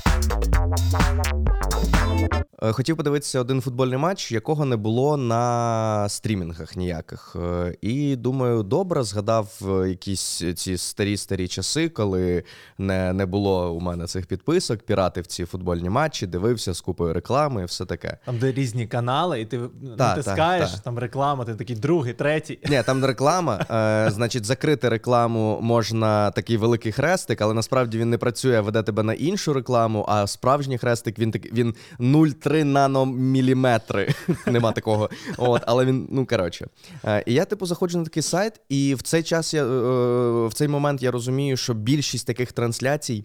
Bye. Хотів подивитися один футбольний матч, якого не було на стрімінгах ніяких. Е, і думаю, добре, згадав е, якісь ці старі старі часи, коли не не було у мене цих підписок, піратив ці футбольні матчі, дивився з купою реклами і все таке. Там, де різні канали, і ти та, натискаєш, та, та. там реклама, ти такий другий, третій. Ні, там реклама. Е, Значить, закрити рекламу можна такий великий хрестик, але насправді він не працює, веде тебе на іншу рекламу, а справжній хрестик він він 0,3 3 наноміліметри. Нема такого. От, Але він, ну коротше. Е, і я, типу, заходжу на такий сайт, і в цей час я е, в цей момент я розумію, що більшість таких трансляцій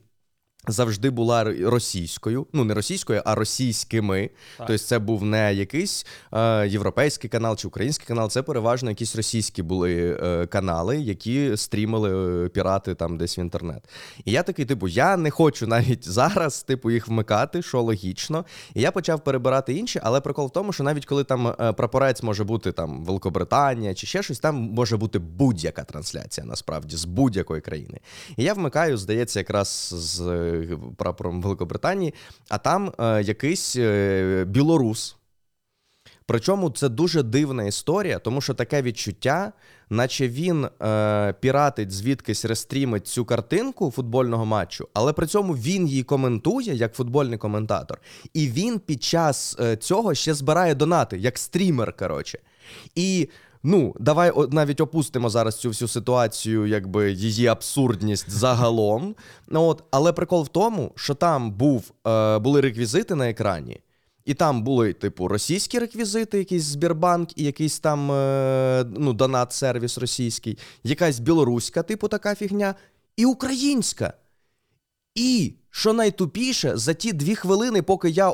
завжди була російською, ну не російською, а російськими. Так. Тобто, це був не якийсь е, європейський канал чи український канал, це переважно якісь російські були е, канали, які стрімили е, пірати там десь в інтернет. І я такий, типу, я не хочу навіть зараз, типу, їх вмикати, що логічно. І я почав перебирати інші, але прикол в тому, що навіть коли там е, прапорець може бути там Великобританія чи ще щось, там може бути будь-яка трансляція, насправді, з будь-якої країни. І я вмикаю, здається, якраз з прапором Великобританії, а там е, якийсь е, білорус. Причому це дуже дивна історія, тому що таке відчуття, наче він е, піратить звідкись рестрімить цю картинку футбольного матчу, але при цьому він її коментує як футбольний коментатор. І він під час е, цього ще збирає донати, як стрімер. коротше. І Ну, давай навіть опустимо зараз цю всю ситуацію, якби її абсурдність загалом. Ну, от, Але прикол в тому, що там був, е, були реквізити на екрані, і там були, типу, російські реквізити, якийсь Сбербанк і якийсь там е, ну, донат-сервіс російський, якась білоруська, типу, така фігня, і українська. І що найтупіше, за ті дві хвилини, поки я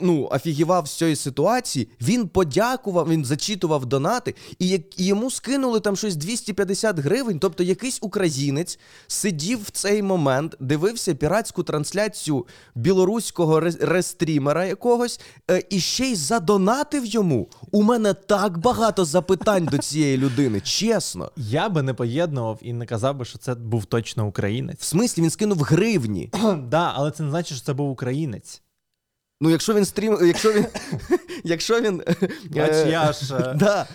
ну, офігівав з цієї ситуації, він подякував, він зачитував донати, і як і йому скинули там щось 250 гривень. Тобто якийсь українець сидів в цей момент, дивився піратську трансляцію білоруського рестрімера якогось, е, і ще й задонатив йому. У мене так багато запитань до цієї людини, чесно. Я би не поєднував і не казав би, що це був точно українець. В смислі він скинув гривні. Да, але це не значить, що це був українець. Ну, якщо він стрім. Якщо він. Якщо він. Бач, е, я ж. Е, да.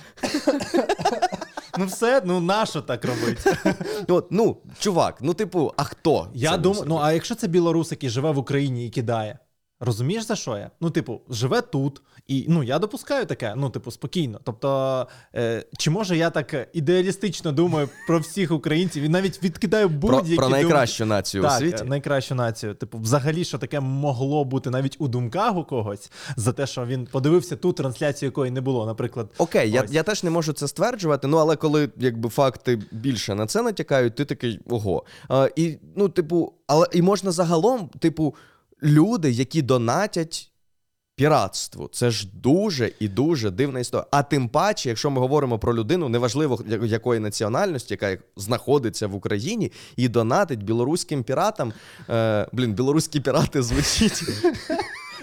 Ну, все, ну нащо так робити? От, Ну, чувак, ну, типу, а хто? Я думаю, ну а якщо це білорус, який живе в Україні і кидає? Розумієш, за що я? Ну, типу, живе тут, і ну я допускаю таке, ну, типу, спокійно. Тобто, е, чи може я так ідеалістично думаю про всіх українців і навіть відкидаю будь-які Про, про найкращу думки. націю так, у світі? найкращу націю. Типу, взагалі, що таке могло бути навіть у думках у когось за те, що він подивився ту трансляцію, якої не було, наприклад. Окей, я я теж не можу це стверджувати, ну але коли якби факти більше на це натякають, ти такий ого. А, І ну, типу, але і можна загалом, типу люди, які донатять піратству. Це ж дуже і дуже дивна історія. А тим паче, якщо ми говоримо про людину, неважливо якої національності, яка знаходиться в Україні, і донатить білоруським піратам. Е, Блін, білоруські пірати звучить.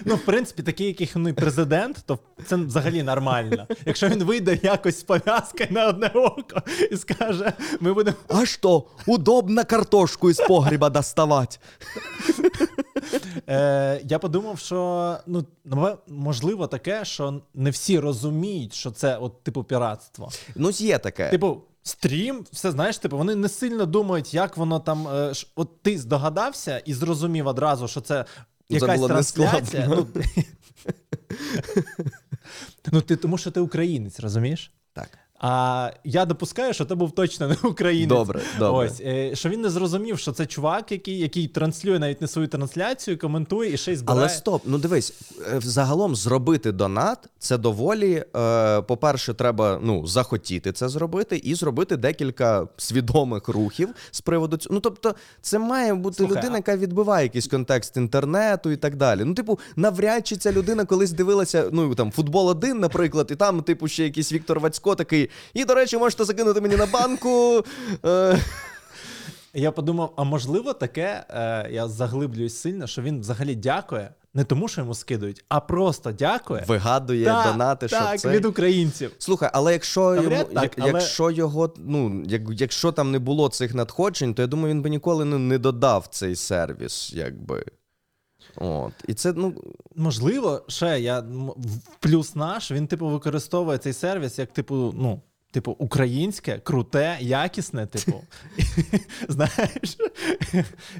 Ну, в принципі, такий, який ну, президент, то це взагалі нормально. Якщо він вийде якось з пов'язкою на одне око і скаже, ми будемо. А що, удобно картошку із погріба доставати? Е, Я подумав, що ну, можливо таке, що не всі розуміють, що це от типу піратство. Ну, є таке. Типу, стрім, все знаєш, типу, вони не сильно думають, як воно там. Е, от ти здогадався і зрозумів одразу, що це якась це трансляція. Ну, ну, ти, тому що ти українець, розумієш? Так. А я допускаю, що це був точно не українець. Добре, добре. Ось, е, Що він не зрозумів, що це чувак, який який транслює навіть не свою трансляцію, коментує і ще й збирає. Але стоп, ну дивись, е, загалом зробити донат це доволі. Е, По-перше, треба ну, захотіти це зробити і зробити декілька свідомих рухів з приводу цього. Ну тобто, це має бути Слухай, людина, яка відбиває якийсь контекст інтернету і так далі. Ну, типу, навряд чи ця людина колись дивилася, ну там футбол один, наприклад, і там, типу, ще якийсь Віктор Вацько такий. І, до речі, можете закинути мені на банку. Е. Я подумав, а можливо, таке, е, я заглиблююсь сильно, що він взагалі дякує. Не тому, що йому скидують, а просто дякує. Вигадує так, донати, що так, це... від українців. Слухай, але якщо йому, так, як, але... якщо його, ну як, якщо там не було цих надходжень, то я думаю, він би ніколи не, не додав цей сервіс, якби. От. І це, ну, Можливо, ще я плюс наш, він, типу, використовує цей сервіс як, типу, ну. Типу, українське, круте, якісне, типу. Знаєш?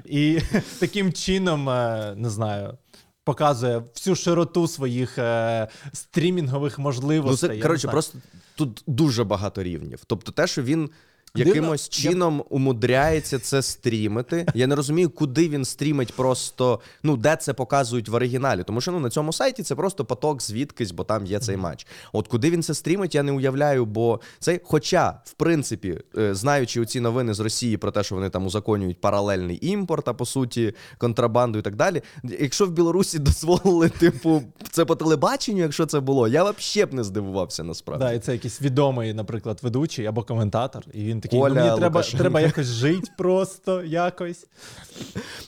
І таким чином, е, не знаю, показує всю широту своїх е, стрімінгових ну можливостей. це, коротше, просто тут дуже багато рівнів. Тобто, те, що він. Дивно, Якимось я- чином умудряється це стрімити. Я не розумію, куди він стрімить просто, ну, де це показують в оригіналі. Тому що ну, на цьому сайті це просто поток звідкись, бо там є цей матч. От куди він це стрімить, я не уявляю, бо це, хоча, в принципі, е, знаючи оці новини з Росії про те, що вони там узаконюють паралельний імпорт, а по суті, контрабанду і так далі. Якщо в Білорусі дозволили, типу, це по телебаченню, якщо це було, я взагалі б не здивувався насправді. Да, і це якийсь відомий, наприклад, ведучий або коментатор, і він такий: Коля ну, мені треба, Лукашенко. треба якось жити просто якось.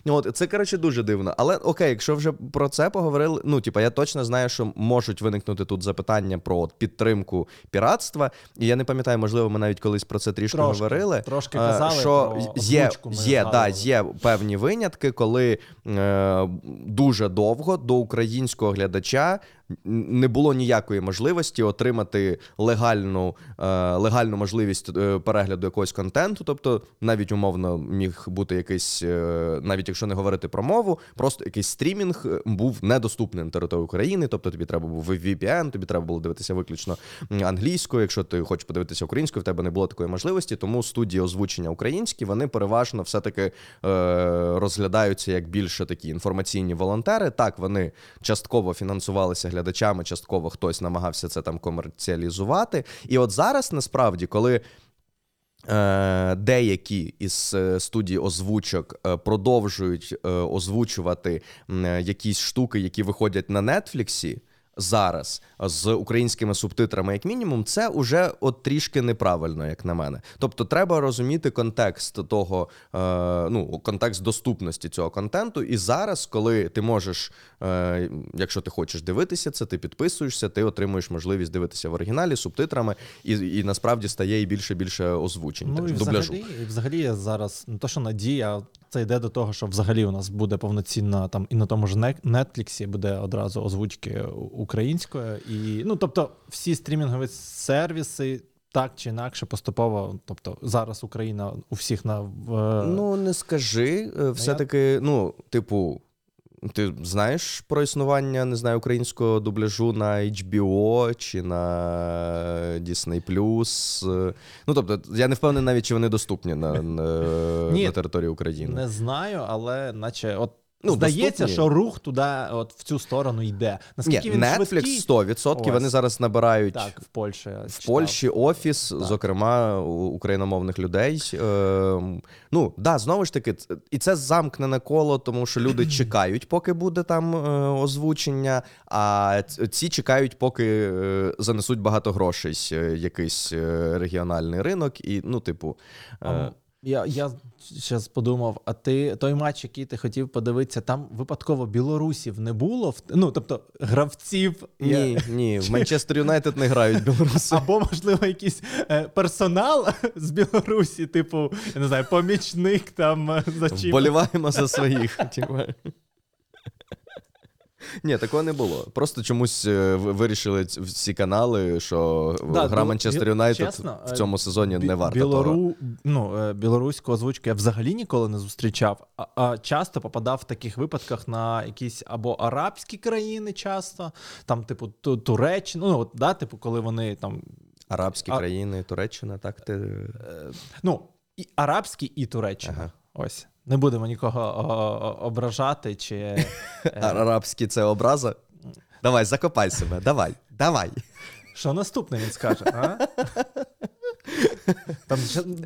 От це коротше дуже дивно. Але окей, якщо вже про це поговорили, ну типа я точно знаю, що можуть виникнути тут запитання про от, підтримку піратства. І я не пам'ятаю, можливо, ми навіть колись про це трішки Трошки, говорили. трошки е, казали що про є, є, да, є певні винятки, коли е, дуже довго до українського глядача не було ніякої можливості отримати легальну, е, легальну можливість е, перегляду якогось контенту. Тобто, навіть умовно міг бути якийсь, е, навіть якщо не говорити про мову, просто якийсь стрімінг був недоступний на території України. Тобто тобі треба був VPN, тобі треба було дивитися виключно англійською. Якщо ти хочеш подивитися українською, в тебе не було такої можливості. Тому студії озвучення українські вони переважно все-таки розглядаються як більше такі інформаційні волонтери. Так, вони частково фінансувалися глядачами, частково хтось намагався це там комерціалізувати. І от зараз насправді, коли. Е, Деякі із е, студій озвучок е, продовжують озвучувати якісь штуки, які виходять на Нетфліксі зараз з українськими субтитрами, як мінімум, це уже от трішки неправильно, як на мене. Тобто, треба розуміти контекст того, е, ну контекст доступності цього контенту. І зараз, коли ти можеш, е, якщо ти хочеш дивитися це, ти підписуєшся, ти отримуєш можливість дивитися в оригіналі субтитрами, і, і насправді стає і більше більше озвучень. Ну так, і дубляжу. взагалі, і взагалі я зараз не то, що надія, це йде до того, що взагалі у нас буде повноцінна там і на тому ж Нетфліксі буде одразу озвучки українською. І ну тобто, всі стрімінгові сервіси. Так чи інакше, поступово, тобто зараз Україна у всіх на в Ну, не скажи. е, Все-таки, ну, типу, ти знаєш про існування, не знаю, українського дубляжу на HBO чи на Disney+. Ну, тобто, я не впевнений навіть, чи вони доступні на, на, Ні, на території України. не знаю, але наче от Ну, здається, доступні. що рух туди, от в цю сторону йде. Наскільки Ні, він Netflix швидкий? 100%, вони зараз набирають Так, в Польщі. я в читав. Польщі офіс, зокрема у україномовних людей. Е, ну да, знову ж таки, ц- і це замкнене коло, тому що люди чекають, поки буде там е, озвучення. А ц- ці чекають, поки е, занесуть багато грошей е, якийсь е, регіональний ринок, і ну, типу. А, Е, Я, я зараз подумав, а ти той матч, який ти хотів подивитися, там випадково білорусів не було? Ну, тобто гравців я- ні, ні, в Манчестер Юнайтед не грають білоруси. Або, можливо, якийсь е, персонал з Білорусі, типу, я не знаю, помічник там е, за чим. Вболіваємо за своїх. Ні, такого не було. Просто чомусь е, вирішили всі канали, що Да, гра Манчестер Юнайтед в е, цьому сезоні Бі- не варта того. Ну, е, білоруську озвучку я взагалі ніколи не зустрічав, а, а часто попадав в таких випадках на якісь або арабські країни, часто, там, типу, Туреччина, ну, от, да, типу, коли вони там. Арабські А- країни, Туреччина, так ти. Ну, і арабські, і Туреччина. Ага. Ось. Не будемо нікого ображати чи. е, Арабські це образа. Давай, закопай себе, давай, давай. Що наступне він скаже? А? Там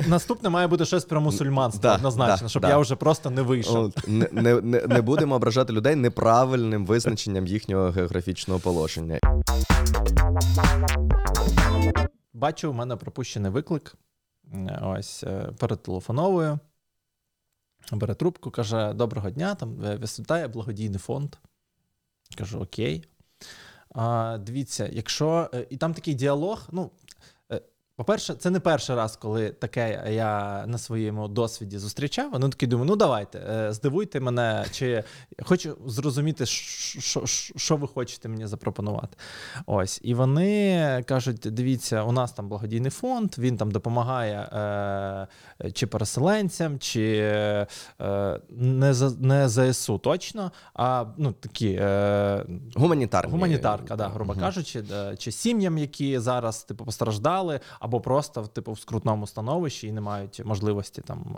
наступне має бути щось про мусульманство Да, однозначно, да, щоб да. я вже просто не вийшов. Не, не, не, будемо ображати людей неправильним визначенням їхнього географічного положення. Бачу, у мене пропущений виклик. Ось е, перетелефоновую. Бере трубку, каже: Доброго дня, там висвітає, вітає благодійний фонд. Кажу, окей. А, дивіться, якщо. е, І там такий діалог. Ну, По-перше, це не перший раз, коли таке я на своєму досвіді зустрічав. Ну такий думаю, ну давайте, е, здивуйте мене, чи хочу зрозуміти, що, що ви хочете мені запропонувати. Ось. І вони кажуть: дивіться, у нас там благодійний фонд, він там допомагає е, чи переселенцям, чи е, не за не ЗСУ точно, а ну такі е, гуманітарні. гуманітарка, да, грубо угу. кажучи, чи сім'ям, які зараз типу постраждали або просто типу в скрутному становищі і не мають можливості там.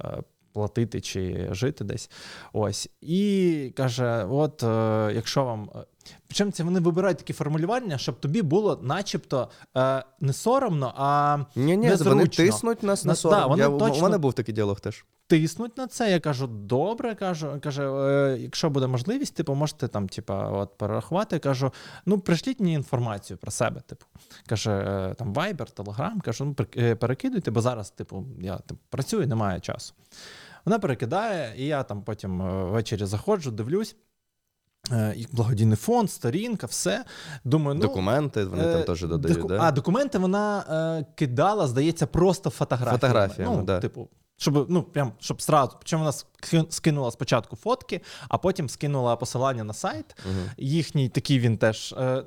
Е, платити чи жити десь. Ось. І каже: от, е, якщо вам. Е, причому це вони вибирають такі формулювання, щоб тобі було начебто е, не соромно, а. Ні, ні, вони тиснуть нас на сором. Да, вони Я, точно... У мене був такий діалог теж тиснуть на це. Я кажу, добре, кажу, каже, е, якщо буде можливість, типу, можете там, типа, от перерахувати. Я кажу, ну пришліть мені інформацію про себе. Типу, каже, е, там Viber, Telegram, кажу, ну е, перекидуйте, бо зараз, типу, я типу, працюю, немає часу. Вона перекидає, і я там потім ввечері заходжу, дивлюсь. Їх благодійний фонд, сторінка, все. Думаю, ну, Документи вони е, там теж додають. Доку... да? А документи вона е, кидала, здається, просто фотографіями. Фотографіями, ну, да. Типу, щоб ну прям щоб сразу. Причому вона скинула спочатку фотки, а потім скинула посилання на сайт. Угу. Їхній такий він теж. Е,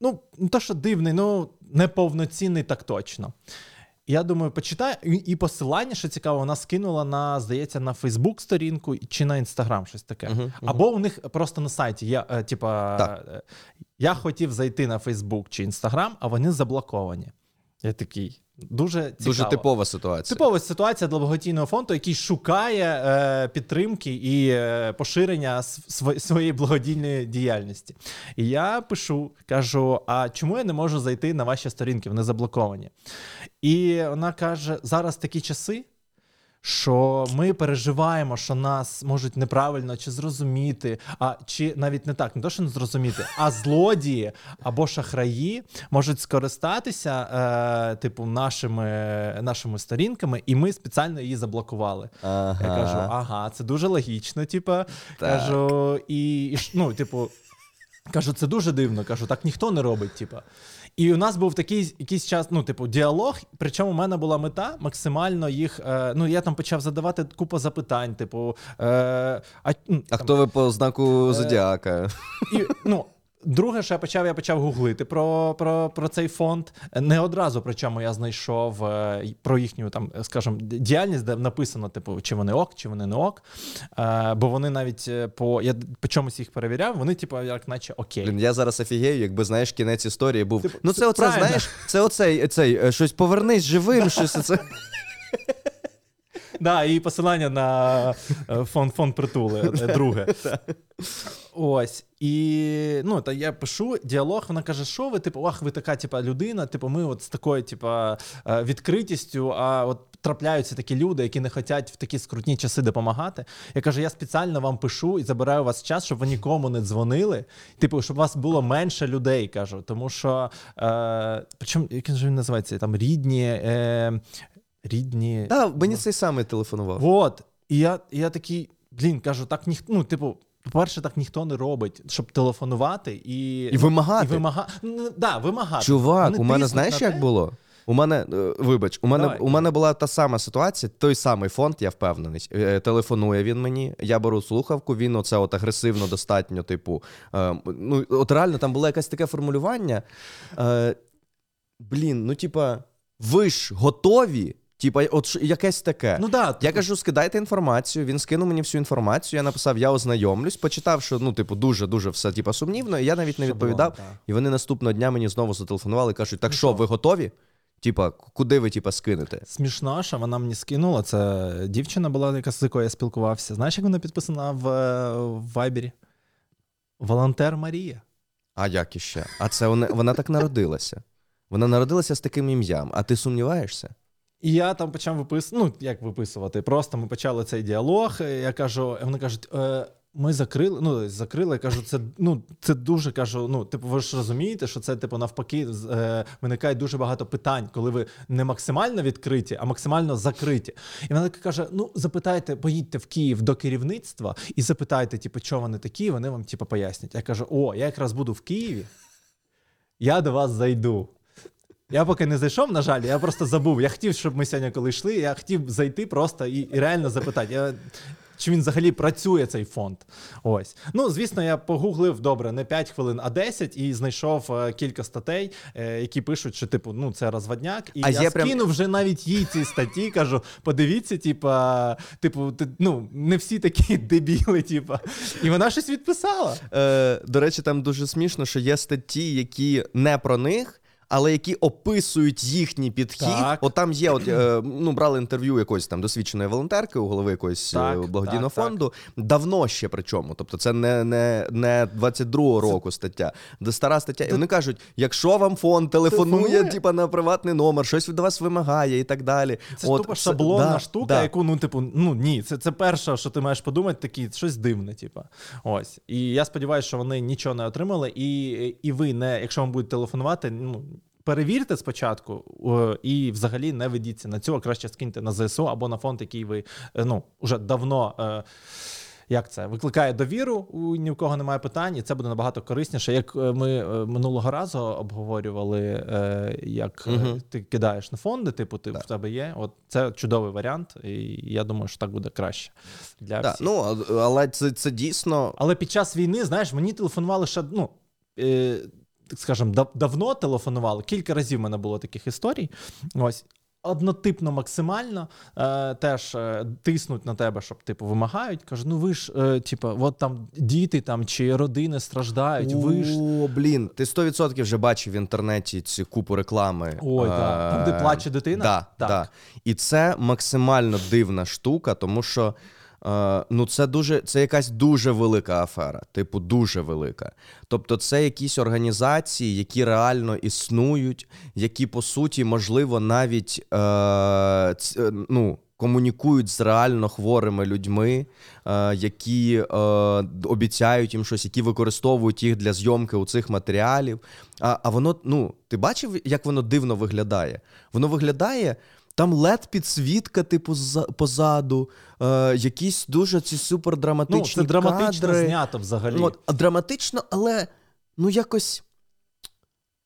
ну, не то, що дивний, ну неповноцінний так точно. Я думаю, почитаю і посилання, що цікаво, вона скинула на, здається, на Фейсбук сторінку чи на Інстаграм, щось таке. Uh-huh, uh-huh. Або у них просто на сайті. Я, е, типа, е, я хотів зайти на Фейсбук чи Інстаграм, а вони заблоковані. Я такий. Дуже цікаво. Дуже типова ситуація. Типова ситуація для благодійного фонду, який шукає е, підтримки і е, поширення св- своєї благодійної діяльності. І я пишу, кажу: а чому я не можу зайти на ваші сторінки? Вони заблоковані. І вона каже: зараз такі часи що ми переживаємо, що нас можуть неправильно чи зрозуміти, а чи навіть не так, не то, що не зрозуміти, а злодії або шахраї можуть скористатися, е, типу, нашими нашими сторінками, і ми спеціально її заблокували. Ага. Я кажу, ага, це дуже логічно. Типу, кажу, і ну, типу, кажу, це дуже дивно. Кажу, так ніхто не робить. Типу. І у нас був такий якийсь час, ну, типу, діалог. Причому у мене була мета максимально їх. Е, ну, я там почав задавати купу запитань, типу. Е, А а там, хто ви по знаку е, Зодіака? І, ну, Друге, що я почав, я почав гуглити про про, про цей фонд. Не одразу, причому я знайшов е, про їхню там, скажімо, діяльність, де написано, типу, чи вони ок, чи вони не ок. Е, бо вони навіть е, по я по чомусь їх перевіряв, вони, типу, як наче окей. Блін, Я зараз офігею, якби знаєш, кінець історії був. Типу, ну, це оце, правильно. знаєш, це оцей цей, щось повернись живим, щось це. Да, і посилання на фонд фонд притули, друге. Ось. І ну, та я пишу діалог, вона каже, що ви, типу, ах, ви така типу, людина, типу, ми от з такою типу, е, відкритістю, а от трапляються такі люди, які не хочуть в такі скрутні часи допомагати. Я кажу, я спеціально вам пишу і забираю у вас час, щоб ви нікому не дзвонили. Типу, щоб у вас було менше людей, кажу. Тому що, е, причому, як він називається, там рідні. Е, Рідні. Так, мені цей самий телефонував. От. І я я такий, блін, кажу, так ніхто, ну, типу, по-перше, так ніхто не робить, щоб телефонувати і І вимагати. І вимага... ну, да, вимагати. Чувак, Вони у мене знаєш, як те? було? У мене, е, вибач, у мене у мене була та сама ситуація, той самий фонд, я впевнений. Е, телефонує він мені, я беру слухавку, він оце от агресивно достатньо, типу. Е, ну, От реально там було якесь таке формулювання. Е, Блін, ну типа, ви ж готові Типа, от якесь таке. Ну да. Я кажу, скидайте інформацію. Він скинув мені всю інформацію. Я написав, я ознайомлюсь, почитав, що ну, типу, дуже дуже все типу, сумнівно. І я навіть не відповідав. Шаблон, і вони наступного дня мені знову зателефонували і кажуть: так ну що, ви готові? Типа, куди ви типа, скинете? Смішно, що вона мені скинула. Це дівчина була, яка з якою я спілкувався. Знаєш, як вона підписана в, в Вайбері? Волонтер Марія. А як іще? А це вона, вона так народилася. Вона народилася з таким ім'ям. А ти сумніваєшся? І я там почав виписувати, ну як виписувати. Просто ми почали цей діалог. Я кажу, вони кажуть, е, ми закрили. Ну, закрили. Я кажу, це ну це дуже кажу. Ну, типу, ви ж розумієте, що це типу навпаки е, виникає дуже багато питань, коли ви не максимально відкриті, а максимально закриті. І вона каже: Ну, запитайте, поїдьте в Київ до керівництва і запитайте, типу, що вони такі. Вони вам типу, пояснять. Я кажу: О, я якраз буду в Києві, я до вас зайду. Я поки не зайшов, на жаль, я просто забув. Я хотів, щоб ми сьогодні, коли йшли, я хотів зайти просто і, і реально запитати. Я чи він взагалі працює цей фонд. Ось. Ну, звісно, я погуглив добре, не 5 хвилин, а 10, і знайшов е, кілька статей, е, які пишуть, що типу, ну це розводняк. І А я скинув прям- вже навіть їй ці статті, кажу: подивіться, типа, типу, ти, ну, не всі такі дебіли, типа. І вона щось відписала. Е, до речі, там дуже смішно, що є статті, які не про них. Але які описують їхній підхід, Так. от там є, от е, ну брали інтерв'ю якоїсь там досвідченої волонтерки у голови якогось е, Так, благодійного так, так. фонду. Давно ще причому. Тобто, це не, не, не 22-го року стаття, де стара стаття. І вони кажуть: якщо вам фонд телефонує, Телефонує? типа на приватний номер, щось від вас вимагає і так далі. Це От, тупо шаблонна да, штука, да. яку, ну, типу, ну ні, це, це перше, що ти маєш подумати, такі, щось дивне, типу. Ось. І я сподіваюся, що вони нічого не отримали. І, і ви не, якщо вам будуть телефонувати, ну. Перевірте спочатку і взагалі не ведіться на цього, краще скиньте на ЗСУ або на фонд, який ви е, ну, вже давно. е, Як це викликає довіру, у ні в кого немає питань, і це буде набагато корисніше. Як е, ми минулого разу обговорювали, як Мгм. ти кидаєш на фонди, типу, ти в тебе є. От це чудовий варіант, і я думаю, що так буде краще для Да, всіх. ну, але це, це дійсно Але під час війни, знаєш, мені телефонували ще, ну. Е, скажем, дав- давно телефонували. Кілька разів в мене було таких історій. Ось. Однотипно максимально е, теж е, тиснуть на тебе, щоб типу вимагають. Кажуть, ну ви ж, е, типу, от там діти там чи родини страждають, ви ж. О, блін, ти 100% вже бачив в інтернеті цю купу реклами. Ой, так. Там, де Е, плаче дитина? Да, Так. Да. І це максимально дивна штука, тому що е, ну, це дуже це якась дуже велика афера, типу, дуже велика. Тобто, це якісь організації, які реально існують, які по суті, можливо, навіть е, ц- е, ну. Комунікують з реально хворими людьми, е, які обіцяють їм щось, які використовують їх для зйомки у цих матеріалів. А, а воно, ну, ти бачив, як воно дивно виглядає? Воно виглядає. Там лед підсвітка, типу, позаду, е, якісь дуже ці Ну, супердраматичні це драматично кадри. знято взагалі. От, драматично, але ну якось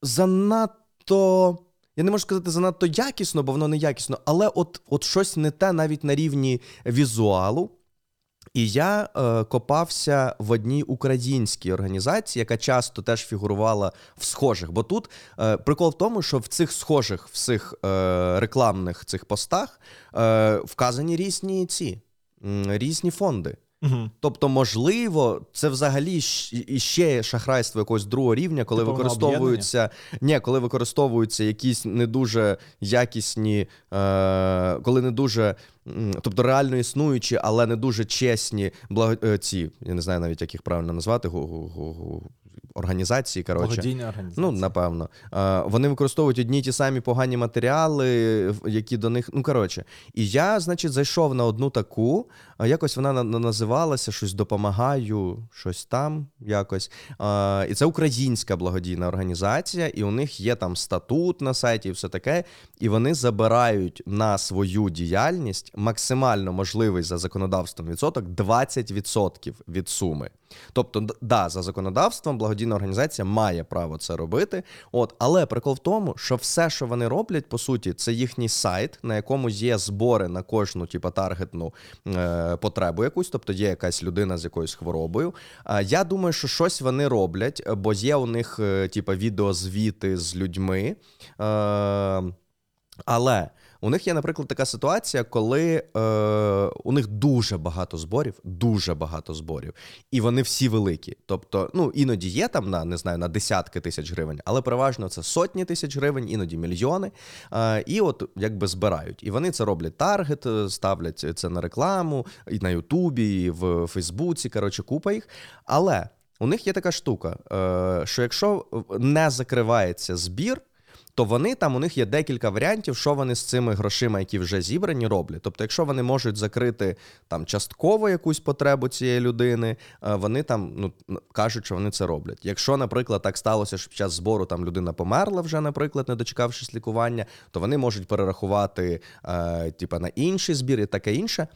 занадто. Я не можу сказати занадто якісно, бо воно не якісно, але от, от щось не те навіть на рівні візуалу. І я е, копався в одній українській організації, яка часто теж фігурувала в схожих. Бо тут е, прикол в тому, що в цих схожих всіх е, рекламних цих постах е, вказані різні ці різні фонди. Угу. Тобто, можливо, це взагалі щ- і ще шахрайство якогось другого рівня, коли Типу використовуються ні, коли використовуються якісь не дуже якісні, е, коли не дуже, тобто реально існуючі, але не дуже чесні благо, е, ці, я не знаю навіть як їх правильно назвати, організації. Коротше. Організації. Ну, напевно. Е, Вони використовують одні й ті самі погані матеріали, які до них. Ну, коротше. І я, значить, зайшов на одну таку, а якось вона на- на- називалася щось допомагаю, щось там якось. І це українська благодійна організація, і у них є там статут на сайті і все таке. І вони забирають на свою діяльність максимально можливий за законодавством відсоток 20% від суми. Тобто, да, за законодавством благодійна організація має право це робити. От, але прикол в тому, що все, що вони роблять, по суті, це їхній сайт, на якому є збори на кожну, типу, таргетну е, потребу якусь, тобто є якась людина з якоюсь хворобою. Я думаю, що щось вони роблять, бо є у них, е, типу, відеозвіти з людьми. Е, але у них є, наприклад, така ситуація, коли е, у них дуже багато зборів, дуже багато зборів, і вони всі великі. Тобто, ну іноді є там на не знаю на десятки тисяч гривень, але переважно це сотні тисяч гривень, іноді мільйони. Е, і от якби збирають. І вони це роблять таргет, е, ставлять це на рекламу і на Ютубі, і в Фейсбуці. Коротше, купа їх. Але у них є така штука, е, що якщо не закривається збір то вони там у них є декілька варіантів, що вони з цими грошима, які вже зібрані, роблять. Тобто, якщо вони можуть закрити там частково якусь потребу цієї людини, е, вони там ну кажуть, що вони це роблять. Якщо, наприклад, так сталося, що під час збору там людина померла вже, наприклад, не дочекавшись лікування, то вони можуть перерахувати е, типа на інший збір і таке інше.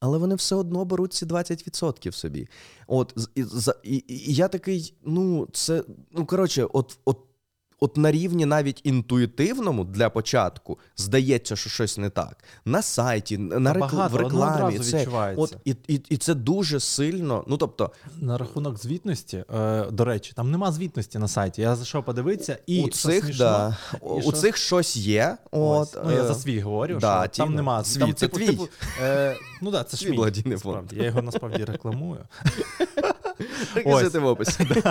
Але вони все одно беруть ці 20% собі. От і, і, і я такий, ну, це, ну коротше, от, от от на рівні навіть інтуїтивному для початку здається, що щось не так. На сайті, на рекл... в рекламі. Це, от, і, і, і це дуже сильно. Ну тобто, На рахунок звітності, е, до речі, там нема звітності на сайті. Я зайшов подивитися, і у цих, смішно, да, і у що- цих щось є. От, ну, я е, за свій говорю, да, що там нема свій, там, це типу, твій. Типу, е, ну да, це ж мій, Я його насправді рекламую. Реквізити в описі.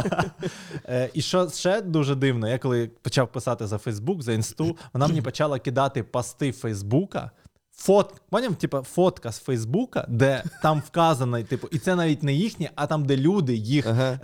Е, і що ще дуже дивно, я коли почав писати за Фейсбук, за інсту, вона мені почала кидати пости Фейсбука. Фот, поняв, типу, фотка з Фейсбука, де там вказано, типу, і це навіть не їхнє, а там, де люди їх, Ага.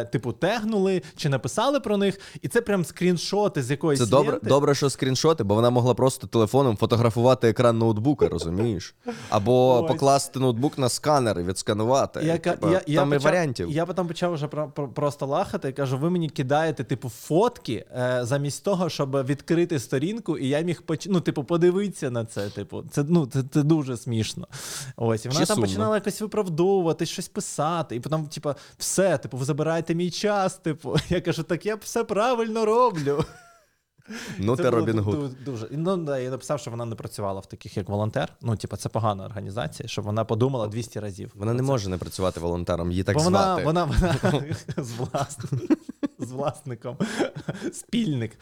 е, типу, тегнули чи написали про них, і це прям скріншоти з якоїсь Це добре, ленти. добре, що скріншоти, бо вона могла просто телефоном фотографувати екран ноутбука, розумієш? Або Ось. покласти ноутбук на сканер і відсканувати. Я, Типа, я, я там і почав, варіантів. Я потім почав вже про, про- просто лахати і кажу: ви мені кидаєте, типу, фотки е, замість того, щоб відкрити сторінку, і я міг поч... ну, типу, подивитися на це. Типу, це ну це, це дуже смішно. Ось, і вона Ще там сумно. починала якось виправдовувати, щось писати, і потім, типу, все, типу, ви забираєте мій час. Типу, я кажу, так я все правильно роблю. Ну, Це ти Робін Гуд. Дуже. Ну, да, я написав, що вона не працювала в таких, як волонтер. Ну, типу, це погана організація, щоб вона подумала 200 разів. Вона не Оце. може не працювати волонтером, її так Бо звати. вона, вона з, власником, з власником спільник.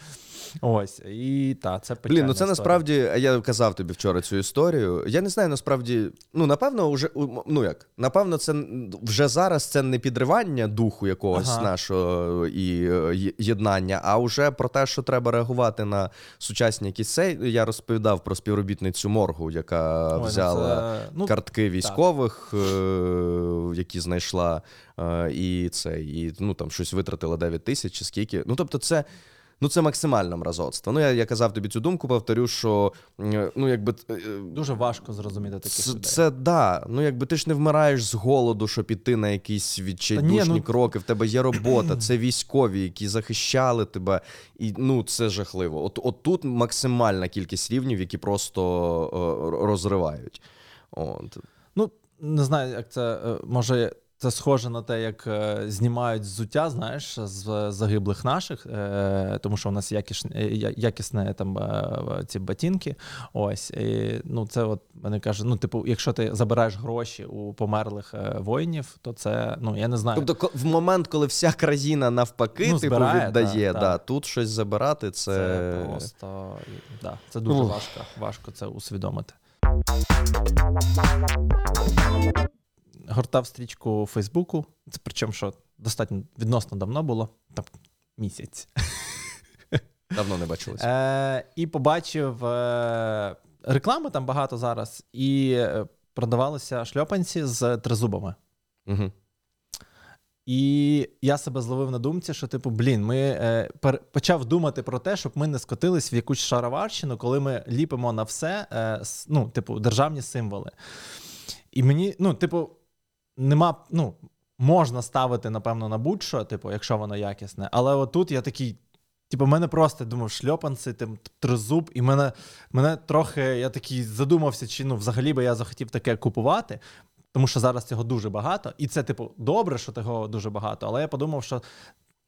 Ось. І та, це печальна Блін, ну це історія. насправді, я казав тобі вчора цю історію. Я не знаю, насправді, ну напевно, вже ну як, напевно, це вже зараз це не підривання духу якогось Ага. нашого і е, єднання, а вже про те, що треба реагувати на сучасні якісь. Я розповідав про співробітницю моргу, яка Ой, ну взяла це- ну, картки військових, е, які знайшла, і це, і ну там щось витратила 9 тисяч чи скільки. Ну тобто, це. Ну, це максимальне мразоцтво. Ну, я, я казав тобі цю думку, повторю, що ну, якби е, Дуже важко зрозуміти таких це, людей. це да. Ну, якби ти ж не вмираєш з голоду, щоб іти на якісь відчайдушні ну- кроки. В тебе є робота, це військові, які захищали тебе. І ну це жахливо. От, от тут максимальна кількість рівнів, які просто е, розривають. От. Ну, не знаю, як це е, може. Це схоже на те, як е, знімають взуття, знаєш, з загиблих наших, е, тому що у нас якісне, якісне там е, ці ботинки. Ось і, ну це от вони кажуть, ну, типу, якщо ти забираєш гроші у померлих е, воїнів, то це ну я не знаю. Тобто, в момент, коли вся країна навпаки Ну, типу, збирає, віддає, та, да, та. тут щось забирати, це. Це просто да, це дуже Ух. важко, важко це усвідомити. Гортав стрічку у Фейсбуку. Це причому, що достатньо відносно давно було, там місяць. Давно не бачилися. Е, і побачив е, реклами там багато зараз, і е, продавалися шльопанці з тризубами. Угу. І я себе зловив на думці, що, типу, блін, ми е, пер, почав думати про те, щоб ми не скотились в якусь шароварщину, коли ми ліпимо на все, е, с- ну, типу, державні символи. І мені, ну, типу, нема, ну, можна ставити, напевно, на будь-що, типу, якщо воно якісне. Але отут я такий. Типу, мене просто думав, шльопанці, тим тризуб, і мене, мене трохи, я такий задумався, чи ну, взагалі би я захотів таке купувати. Тому що зараз цього дуже багато, і це, типу, добре, що того дуже багато. Але я подумав, що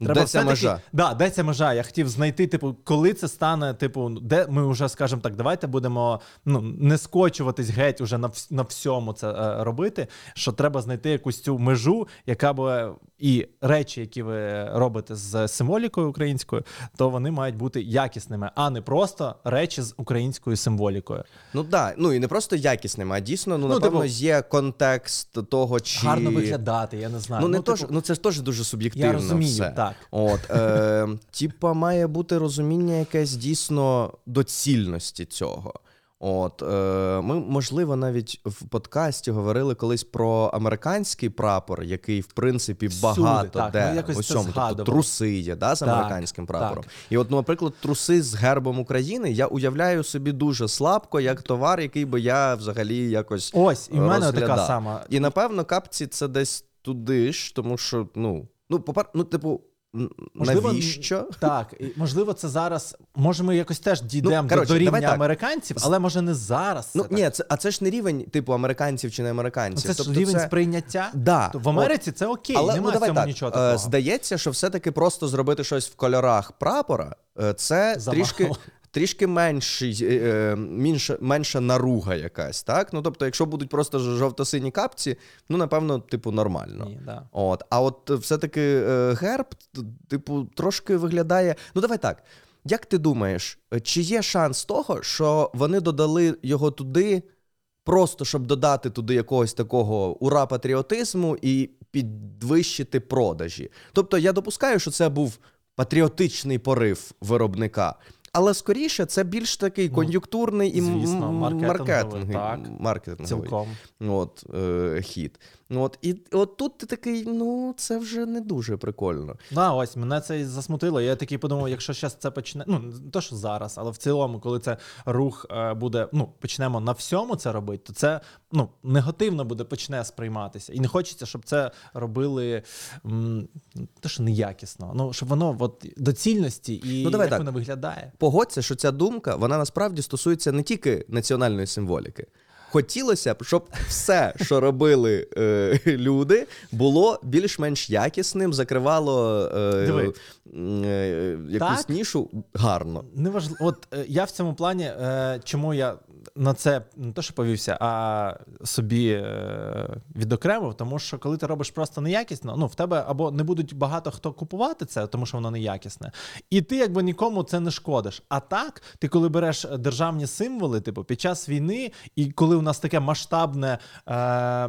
треба Де ця межа? Да, де ця межа? Я хотів знайти, типу, коли це стане, типу, де ми вже скажемо так, давайте будемо ну, не скочуватись геть уже на, вс- на всьому це е, робити. Що треба знайти якусь цю межу, яка би і речі, які ви робите з символікою українською, то вони мають бути якісними, а не просто речі з українською символікою. Ну да, ну і не просто якісними, а дійсно, ну, Ну, напевно, типу, є контекст того, чи Гарно виглядати, я не знаю. Ну, не типу, то, ж- ну це ж теж дуже суб'єктивно. я розумію, все. так. От, е, типа, має бути розуміння якесь дійсно доцільності цього. От, е, ми, можливо, навіть в подкасті говорили колись про американський прапор, який, в принципі, Всюди, багато так, де ми якось в це усьому. Тобто труси є да, з Так, американським прапором. так. І от, наприклад, труси з гербом України я уявляю собі дуже слабко, як товар, який би я взагалі якось Ось, і в мене така сама. і напевно, капці це десь туди ж, тому що, ну, ну, попер... ну, типу, Можливо, навіщо? Так, можливо, це зараз. Може, ми якось теж дійдемо Ну, коротше, до рівня американців, але може не зараз. Ну це так. ні, це а це ж не рівень типу американців чи не Ну, американців. це ж рівень рівень сприйняття. Да, Тобто, в Америці це окей, Але немає ну, давай в цьому так. нічого е, такого. Здається, що все-таки просто зробити щось в кольорах прапора е, це Замало. трішки. Трішки менший, е, е, менша, менша наруга якась, так? Ну тобто, якщо будуть просто жовто-сині капці, ну напевно, типу, нормально. Ні, да. От, а от все-таки е, герб, типу, трошки виглядає. Ну, давай так. Як ти думаєш, чи є шанс того, що вони додали його туди, просто щоб додати туди якогось такого ура патріотизму і підвищити продажі? Тобто я допускаю, що це був патріотичний порив виробника. Але скоріше це більш такий Ну, кон'юнктурний і звісно, маркетинговий, маркетинговий, так. маркетинговий Цілком. от, е, хід. Ну, От, і от тут ти такий, ну, це вже не дуже прикольно. Да, ось мене це і засмутило. Я такий подумав, якщо зараз це почне, ну не то, що зараз, але в цілому, коли це рух е, буде, ну почнемо на всьому це робити, то це ну негативно буде почне сприйматися. І не хочеться, щоб це робили м, те, що неякісно. Ну щоб воно от доцільності і Ну, давай як так. воно виглядає. Погодься, що ця думка вона насправді стосується не тільки національної символіки. Хотілося б, щоб все, що робили е, люди, було більш-менш якісним, закривало е, е, якусь Так. нішу гарно. Неважливо. От е, я в цьому плані, е, чому я на це не то, що повівся, а собі е, відокремив, тому що коли ти робиш просто неякісно, ну в тебе або не будуть багато хто купувати це, тому що воно неякісне, і ти якби нікому це не шкодиш. А так, ти коли береш державні символи, типу під час війни, і коли у нас таке масштабне, е,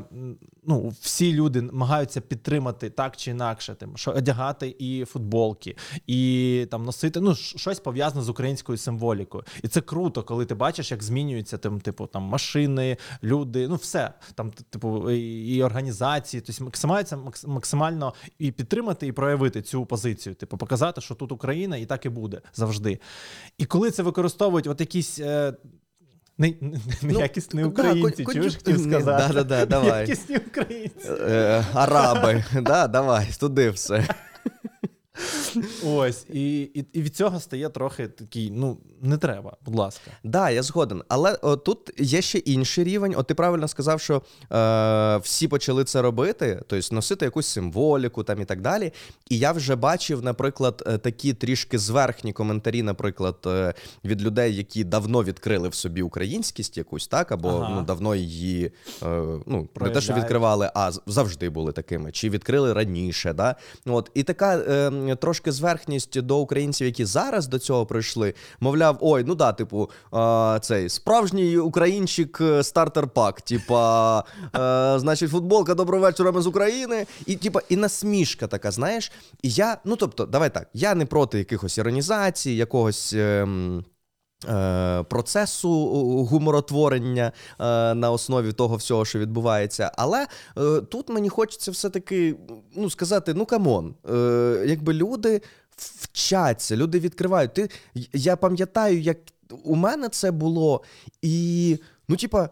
ну всі люди намагаються підтримати так чи інакше, тим, що одягати і футболки, і там носити ну щось пов'язане з українською символікою. І це круто, коли ти бачиш, як змінюються там, типу, там машини, люди, ну все там, типу, і, і організації. Тобто максимально, максимально і підтримати, і проявити цю позицію, типу, показати, що тут Україна, і так і буде завжди. І коли це використовують от якісь. Е, не, не, неякісні да, українці, кон'ю- чуєш, хотів сказати. да-да-да, давай. Якісні українці. Е, араби, да, давай, туди все. Ось, і, і, і від цього стає трохи такий, ну, не треба, будь ласка. Да, я згоден. Але о, тут є ще інший рівень. От ти правильно сказав, що е, всі почали це робити, тобто носити якусь символіку там і так далі. І я вже бачив, наприклад, е, такі трішки зверхні коментарі, наприклад, е, від людей, які давно відкрили в собі українськість якусь, так, або Ага. ну, давно її е, ну, не те, що Проявляють. відкривали, а з- завжди були такими, чи відкрили раніше. Да? От. І така е, трошки зверхність до українців, які зараз до цього прийшли, мовляв, ой, ну да, типу, е, цей справжній українчик е, стартер пак, типа, е, значить, футболка доброго вечора з України. І, типа, і насмішка така, знаєш. І я, ну тобто, давай так, я не проти якихось іронізацій, якогось. ем, е, Процесу гуморотворення на основі того всього, що відбувається. Але тут мені хочеться все-таки ну, сказати: ну come on, якби люди вчаться, люди відкривають. Ти, я пам'ятаю, як у мене це було, і ну, типа,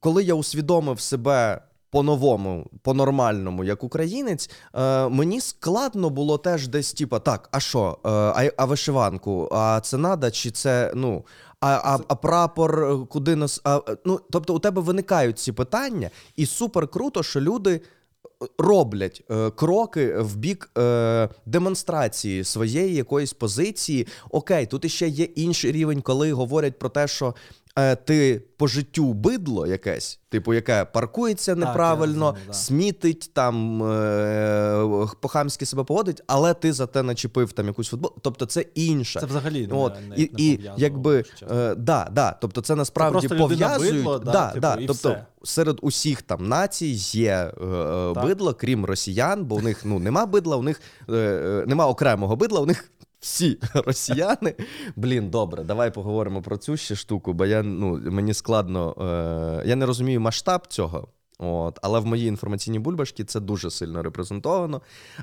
коли я усвідомив себе. По-новому, по-нормальному, як українець, е, мені складно було теж десь, типа, так, а що, е, а, а вишиванку? А це надо, чи це, ну, а, а, а прапор е, куди нас. А, ну, тобто у тебе виникають ці питання, і супер круто, що люди роблять е, кроки в бік е, демонстрації своєї якоїсь позиції. Окей, тут іще є інший рівень, коли говорять про те, що ти по життю бидло якесь, типу, яке паркується неправильно, розумію, да. смітить там е, по-хамськи себе поводить, але ти за те начепив там якусь футбол. Тобто це інше. Це взагалі не, От, не, і, не і якби е, да, да, тобто це насправді людина пов'язують. бидло, да, да, типу, да, і тобто все. серед усіх там націй є е, е, бидло, крім росіян, бо у них ну нема бидла, у них е, е, нема окремого бидла, у них. Всі росіяни. Блін, добре, давай поговоримо про цю ще штуку, бо я ну мені складно. Е, я не розумію масштаб цього. От, але в моїй інформаційній бульбашці це дуже сильно репрезентовано.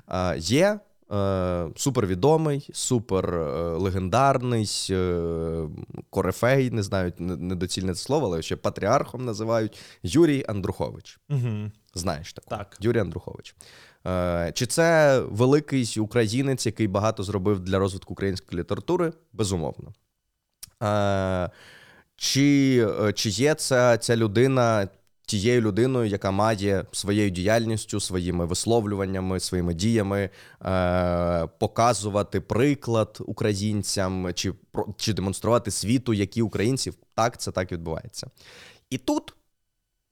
Е, є е, супервідомий, супер е, легендарний е, корифей, не знаю, недоцільне це слово, але ще патріархом називають Юрій Андрухович. Угу. Знаєш такого? Так. Юрій Андрухович. Е, Чи це великий українець, який багато зробив для розвитку української літератури? Безумовно. Е, Чи, е, чи є ця, ця людина тією людиною, яка має своєю діяльністю, своїми висловлюваннями, своїми діями показувати приклад українцям чи, чи демонструвати світу, які українці так, це так відбувається. І тут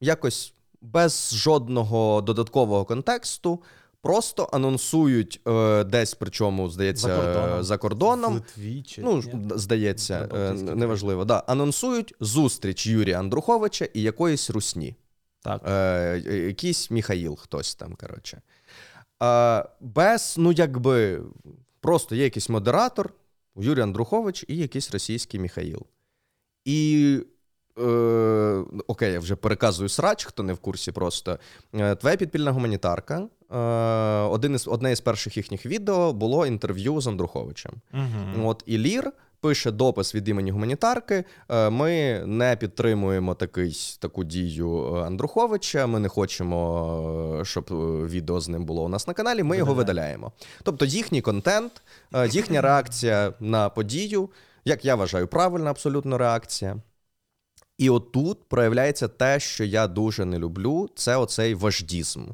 якось без жодного додаткового контексту. Просто анонсують е, десь, причому, здається, За кордоном. за кордоном Литві чи Ну, ні? здається, е, неважливо. Да. Анонсують зустріч Юрія Андруховича і якоїсь русні. так. Е, якийсь Міхаїл, хтось там, коротше. Е, без, ну, якби, просто є якийсь модератор, Юрій Андрухович і якийсь російський Міхаїл. І. Е, окей, я вже переказую срач, хто не в курсі просто. Е, твоя підпільна гуманітарка. Е, один із, одне із перших їхніх відео було інтерв'ю з Андруховичем. Угу. От і Лір пише допис від імені гуманітарки. е, Ми не підтримуємо такий, таку дію е, Андруховича. Ми не хочемо, е, щоб відео з ним було у нас на каналі. Ми його видаляємо. Тобто їхній контент, їхня реакція на подію, як я вважаю, правильна абсолютно реакція. І отут проявляється те, що я дуже не люблю, це оцей вождізм.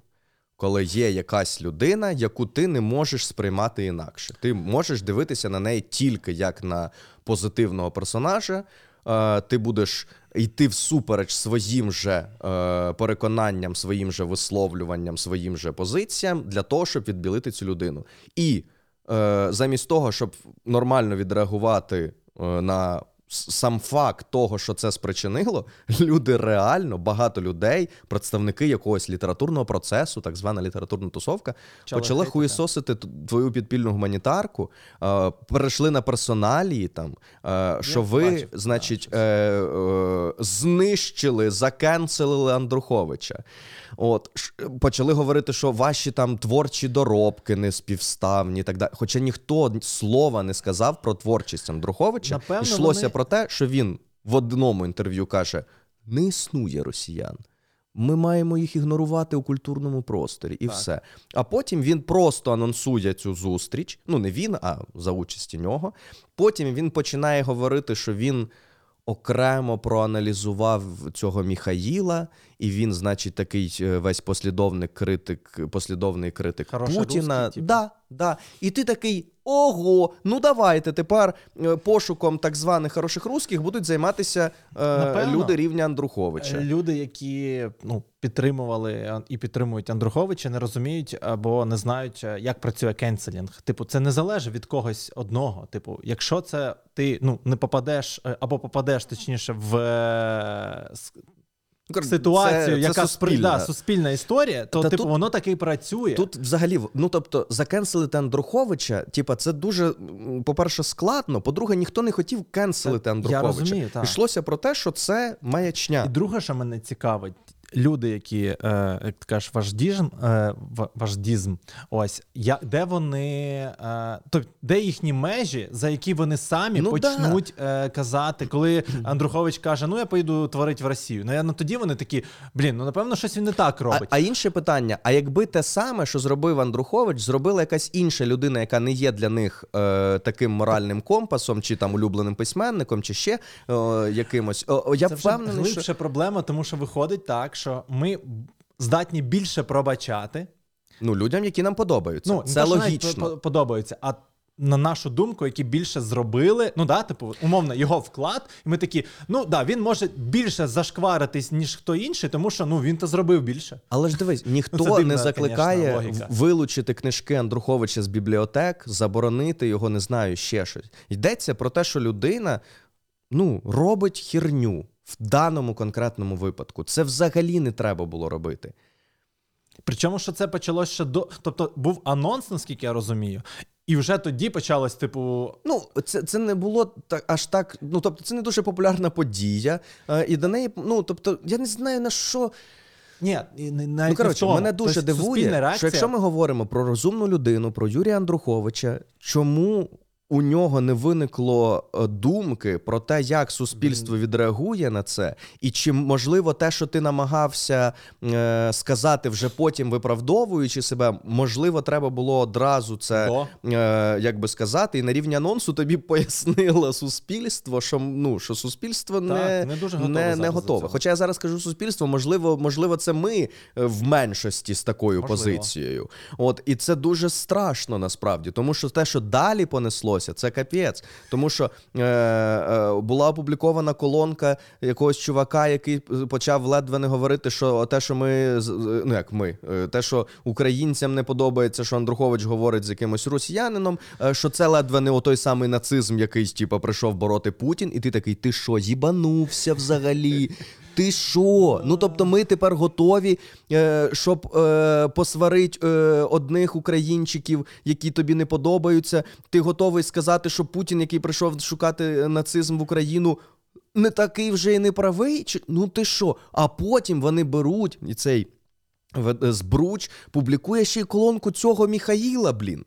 Коли є якась людина, яку ти не можеш сприймати інакше. Ти можеш дивитися на неї тільки як на позитивного персонажа. Е, Ти будеш йти всупереч своїм же е, переконанням, своїм же висловлюванням, своїм же позиціям для того, щоб відбілити цю людину. І е, замість того, щоб нормально відреагувати на сам факт того, що це спричинило, люди реально, багато людей, представники якогось літературного процесу, так звана літературна тусовка, Почали почали хуєсосити твою підпільну гуманітарку, е, перейшли на персоналії там, е, що ви, бачив, значить, е, е, знищили, закенселили Андруховича. От почали говорити, що ваші там творчі доробки не співставні, і так далі. Хоча ніхто слова не сказав про творчість Андруховича. Напевно, Йшлося вони- про те, що він в одному інтерв'ю каже: не існує росіян. Ми маємо їх ігнорувати у культурному просторі, і Так. все. А потім він просто анонсує цю зустріч. Ну, не він, а за участі нього. Потім він починає говорити, що він окремо проаналізував цього Міхаїла, і він, значить, такий е, весь послідовник критик, послідовний критик Хороший Путіна. русський, типу. да, да. І ти такий. Ого, ну давайте тепер е, пошуком так званих хороших русських будуть займатися е, люди рівня Андруховича. Люди, які ну, підтримували і підтримують Андруховича, не розуміють або не знають, е, як працює кенселінг. Типу, це не залежить від когось одного. Типу, якщо це ти ну, не попадеш е, або попадеш точніше в Ну, ситуацію, це- яка це суспільна. да, суспільна історія, то Та типу тут- воно таки і працює. Тут взагалі, ну тобто, закенселити Андруховича, типа, це дуже, по-перше, складно. По-друге, ніхто не хотів кенселити Андруховича. я розумію, так. Йшлося про те, що це маячня. І друге, що мене цікавить, люди, які, е, як ти кажеш, вождізм, е, в- вождізм, ось, я, де вони, е, тобто, де їхні межі, за які вони самі Ну почнуть е, казати, коли Андрухович каже, ну я поїду творити в Росію. Ну, я, ну тоді вони такі, блін, ну напевно, щось він не так робить. а інше питання: а якби те саме, що зробив Андрухович, зробила якась інша людина, яка не є для них е, таким моральним компасом, чи там улюбленим письменником, чи ще е, якимось. О, я Це вже впевнений, глибша що проблема, тому що виходить так, що ми здатні більше пробачати, ну, людям, які нам подобаються. Ну, це логічно. по- подобається. А на нашу думку, які більше зробили, ну да, типу, умовно, його вклад, і ми такі, ну да, він може більше зашкваритись, ніж хто інший, тому що ну він то зробив більше. Але ж дивись, ніхто Ну, дивна, не закликає конечно, вилучити книжки Андруховича з бібліотек, заборонити його, не знаю, ще щось. Йдеться про те, що людина ну, робить херню в даному конкретному випадку. Це взагалі не треба було робити. Причому, що це почалося ще до. Тобто був анонс, наскільки я розумію, і вже тоді почалось, типу, Ну, це, це не було так аж так. Ну, тобто, це не дуже популярна подія. Е, і до неї, ну тобто, я не знаю на що. ні, навіть Ну, коротше, мене дуже Тобто, дивує, що якщо ми говоримо про розумну людину, про Юрія Андруховича, чому у нього не виникло е, думки про те, як суспільство відреагує на це, і чи можливо те, що ти намагався е, сказати вже потім виправдовуючи себе, можливо, треба було одразу це е, як би сказати, і на рівні анонсу тобі пояснило суспільство, що ну що суспільство не, не дуже готове не, не готове. Хоча я зараз кажу суспільство, можливо, можливо, це ми е, в меншості з такою Можливо. позицією. От і це дуже страшно насправді, тому що те, що далі понеслося, це капець. Тому що е, е, була опублікована колонка якогось чувака, який почав ледве не говорити, що те, що ми ну як ми, е, те, що українцям не подобається, що Андрухович говорить з якимось росіянином, е, що це ледве не той самий нацизм, якийсь типу, прийшов бороти Путін, і ти такий, ти що, їбанувся взагалі? Ти що? Ну тобто, ми тепер готові, е, щоб е, посварити е, одних українчиків, які тобі не подобаються. Ти готовий сказати, що Путін, який прийшов шукати нацизм в Україну, не такий вже і не правий? Чи ну ти що? А потім вони беруть і цей збруч публікує ще й колонку цього Міхаїла, блін.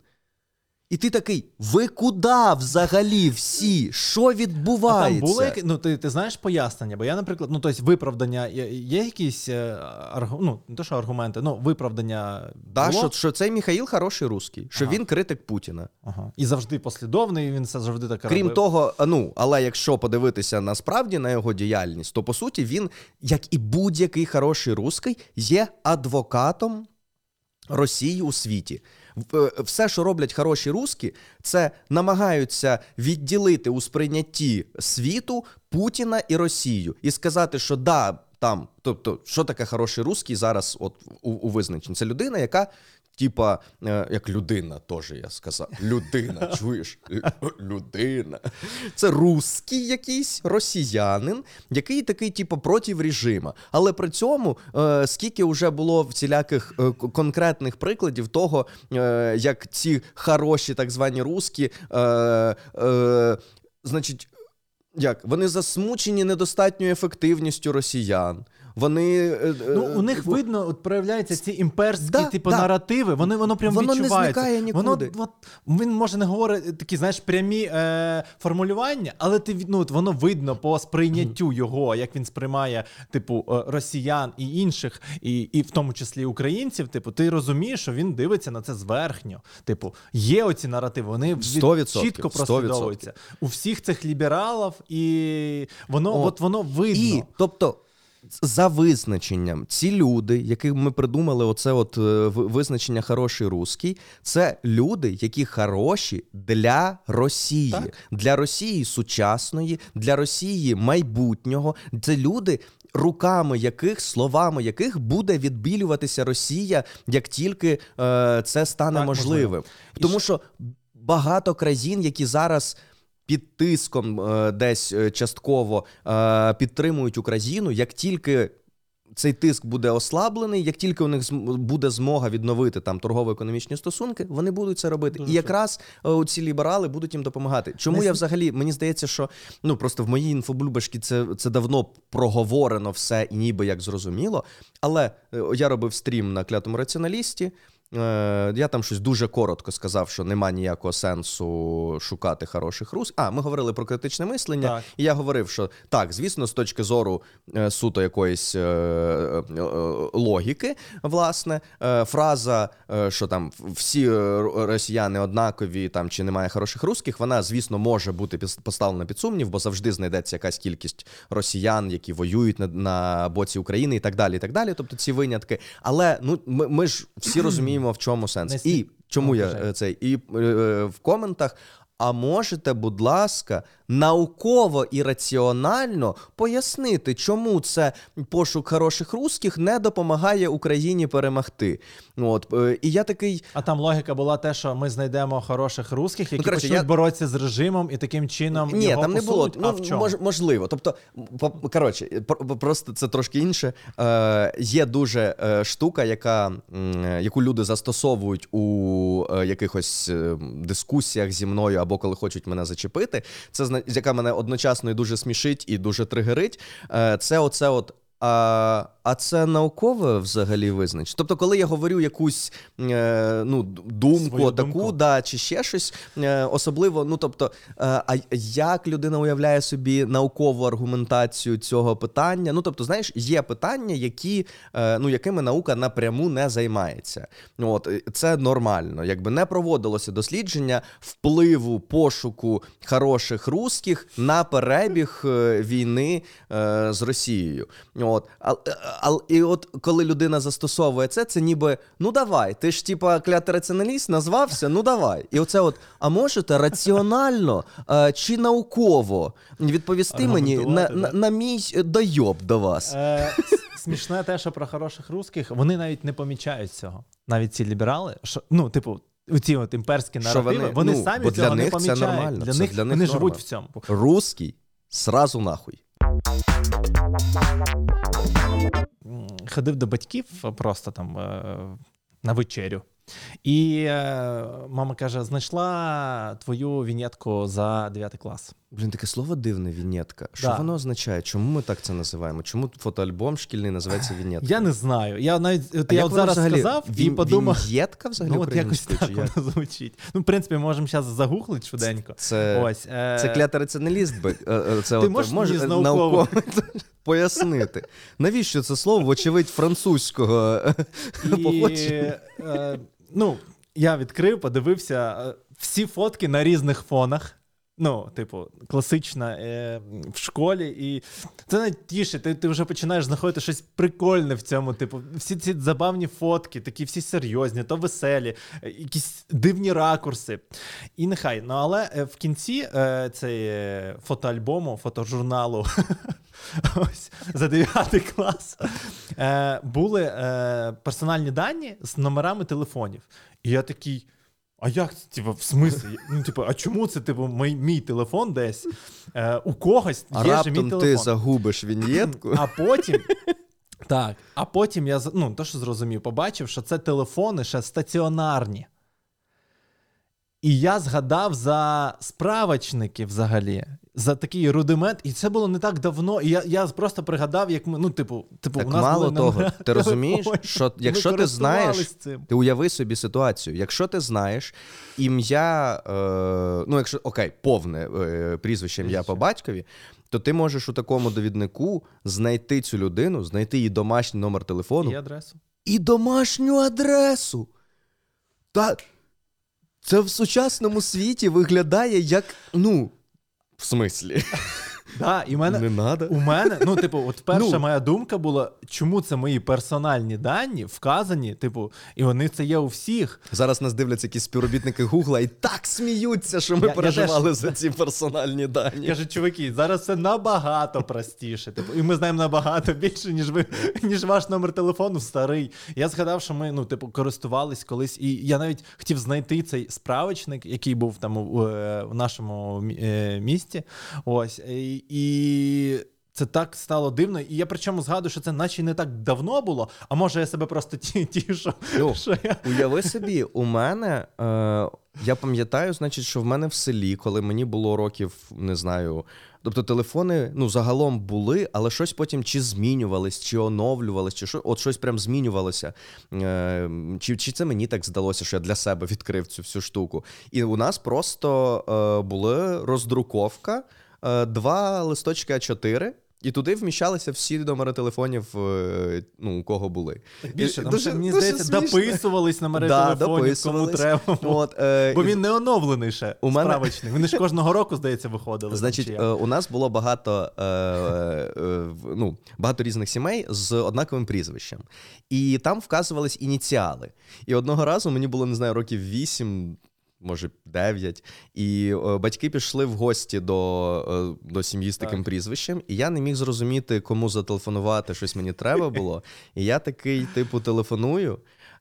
І ти такий: ви куди взагалі всі? Що А відбувається? там було яке, ну ти, ти знаєш пояснення? Бо я, наприклад, ну тобто виправдання є, якісь е, аргу, ну, не то, що аргументи, ну виправдання. Да, було? що, що цей Міхаїл хороший русський, що Ага. він критик Путіна. Ага. І завжди послідовний, він це завжди так Крім того, ну але якщо подивитися насправді на його діяльність, то по суті він, як і будь-який хороший русський, є адвокатом Росії у світі. Е, Все, що роблять хороші руски, це намагаються відділити у сприйнятті світу Путіна і Росію і сказати, що да, там, тобто, що таке хороший русський зараз, от у, у визначенні, це людина, яка. Типа, е, як людина, теж я сказав. Людина, чуєш? Людина. Це русський якийсь росіянин, який такий, типу, проти режиму. Але при цьому, е, скільки вже було всіляких е, конкретних прикладів того, як ці хороші так звані русські, значить, як вони засмучені недостатньою ефективністю росіян. Вони е, Ну, е, у них в- видно, от проявляються ці імперські, Да, типу, да. наративи. Вони воно прям Воно не відчувається. зникає Воно от, він може не говорити такі, знаєш, прямі е, формулювання, але ти ну, от воно видно по сприйняттю його, як він сприймає, типу, е, росіян і інших, і, і в тому числі українців. Типу, ти розумієш, що він дивиться на це зверхньо. Типу, є оці наративи, вони від- 100%, чітко прослідовуються. У всіх цих лібералів, і воно, От. от воно видно. І, тобто, за визначенням, ці люди, яких ми придумали, оце от е, визначення хороший русський, це люди, які хороші для Росії, Так. для Росії сучасної, для Росії майбутнього. Це люди. Руками яких, словами яких буде відбілюватися Росія, як тільки е, це стане Так, можливим. можливо. Тому що багато країн, які зараз під тиском е, десь е, частково е, підтримують Україну, як тільки. Цей тиск буде ослаблений, як тільки у них буде змога відновити там торгово-економічні стосунки, вони будуть це робити. Дуже і якраз е, ці ліберали будуть їм допомагати. Чому Не я взагалі мені здається, що ну просто в моїй інфоблюбашки це, це давно проговорено все і ніби як зрозуміло. Але я робив стрім на клятому раціоналісті. Е, Я там щось дуже коротко сказав, що нема ніякого сенсу шукати хороших рус. А, ми говорили про критичне мислення, Так. і я говорив, що так, звісно, з точки зору е, суто якоїсь е, логіки, власне, е, фраза, е, що там всі росіяни однакові, там чи немає хороших русських, вона, звісно, може бути поставлена під сумнів, бо завжди знайдеться якась кількість росіян, які воюють на, на боці України і так далі. І так далі. Тобто ці винятки. Але ну ми, ми ж всі розуміємо, в чому сенс. Не І чому я е, цей і е, в коментах. А можете, будь ласка, науково і раціонально пояснити, чому це пошук хороших русських не допомагає Україні перемогти. От е, і я такий. А там логіка була те, що ми знайдемо хороших русських, які Ну, коротше, почнуть я- боротися з режимом і таким чином Ні, його там не було. а в Ну, чому? мож, можливо. Тобто, коротше, просто це трошки інше. Е, є дуже е, штука, яка, яку люди застосовують у е, якихось дискусіях зі мною або коли хочуть мене зачепити. Це яка мене одночасно і дуже смішить, і дуже тригерить. Е, це оце от. А це наукове взагалі визначення? Тобто, коли я говорю якусь е, ну, думку, Свою таку, думку. да, чи ще щось, е, особливо, ну тобто, е, а як людина уявляє собі наукову аргументацію цього питання? Ну, тобто, знаєш, є питання, які, е, ну, якими наука напряму не займається. Ну, От, це нормально. Якби не проводилося дослідження впливу пошуку хороших русських на перебіг е, війни е, з Росією. От. А, а, і от коли людина застосовує це, це ніби ну давай, ти ж типа клятий раціоналіст назвався, ну давай. І оце от, а можете раціонально е, чи науково відповісти мені на, на, на мій е, дойоб до вас? Е, смішне те, що про хороших русських вони навіть не помічають цього. Навіть ці ліберали, що ну, типу, ці от імперські наративи, вони- вони, ну, самі цього для не них це помічають. нормально, Для це них для них вони норма. живуть в цьому. Русський сразу нахуй. Ходив до батьків просто там е, на вечерю. І е, мама каже: знайшла твою вінятку за 9 клас. Блін, таке слово дивне вінєтка. Що Да. воно означає? Чому ми так це називаємо? Чому фотоальбом шкільний називається вінєткою? Я не знаю. Я навіть от я от зараз взагалі? сказав і подумав. Вінєтка взагалі Ну, от якось так як? воно звучить. Ну, в принципі, можемо зараз загуглити швиденько. Це, Ось, е, це клятий раціоналіст би. е, е, Це Ти от, можеш може, мені науково? пояснити. Навіщо це слово, вочевидь, французького е, І, походження? е, ну, я відкрив, подивився всі фотки на різних фонах. Ну, типу, класична е, в школі, і це навіть тіше, ти, ти вже починаєш знаходити щось прикольне в цьому. Типу, всі ці забавні фотки, такі всі серйозні, то веселі, е, якісь дивні ракурси. І нехай. Ну, але е, в кінці е, цей е, фотоальбому, фотожурналу ось за 9 клас е, були е, персональні дані з номерами телефонів. І я такий. А як це? Типу, в смислі? Ну, типу, а чому це типу, мій, мій телефон десь? Е, у когось А є же мій раптом телефон. ти загубиш вінєтку. А потім. Так, а потім я ну, то, що зрозумів, побачив, що це телефони ще стаціонарні. І я згадав за справочники взагалі, за такий рудимент, і це було не так давно. І я, я просто пригадав, як ми, ну, типу, типу, Так у нас мало були того, ти розумієш, що якщо ти знаєш, цим. Ти уяви собі ситуацію. Якщо ти знаєш ім'я, е, ну якщо окей, повне е, прізвище ім'я по батькові, то ти можеш у такому довіднику знайти цю людину, знайти її домашній номер телефону І адресу. і домашню адресу. Та це в сучасному світі виглядає як, ну, в смислі, Да, і в мене, не надо. У мене, ну, типу, от перша Ну. моя думка була, чому це мої персональні дані вказані, типу, і вони це є у всіх. Зараз нас дивляться якісь співробітники Гугла і так сміються, що ми Я- я переживали теж- за ці персональні дані. Каже, чуваки, зараз це набагато простіше. Типу, і ми знаємо набагато більше, ніж ви, ніж ваш номер телефону старий. Я згадав, що ми, ну, типу, користувались колись, і я навіть хотів знайти цей справочник, який був там у, е, в нашому е, місті. Ось. І, і це так стало дивно. І я причому згадую, що це наче не так давно було, а може я себе просто ті- тішу, Ну, що я. Уяви собі, у мене. Е, я пам'ятаю, значить, що в мене в селі, коли мені було років, не знаю. Тобто телефони ну, загалом були, але щось потім чи змінювались, чи оновлювались, чи що, от щось прям змінювалося. Е, чи, чи це мені так здалося, що я для себе відкрив цю всю штуку. І у нас просто е, була роздруковка, два листочки А4. І туди вміщалися всі номери телефонів, е, ну, у кого були. Більше, І там дуже- мені дуже здається, смішно. дописувались номери Да, телефонів, кому треба. От, е, Бо він не оновлений ще. У мене-. Вони ж кожного року, здається, виходили. Значить, е, у нас було багато, е, е, ну, багато різних сімей з однаковим прізвищем. І там вказувались ініціали. І одного разу мені було, не знаю, років 8, може 9, і е, батьки пішли в гості до, е, до сім'ї з таким Так. прізвищем, і я не міг зрозуміти, кому зателефонувати, щось мені треба було. І я такий, типу, телефоную.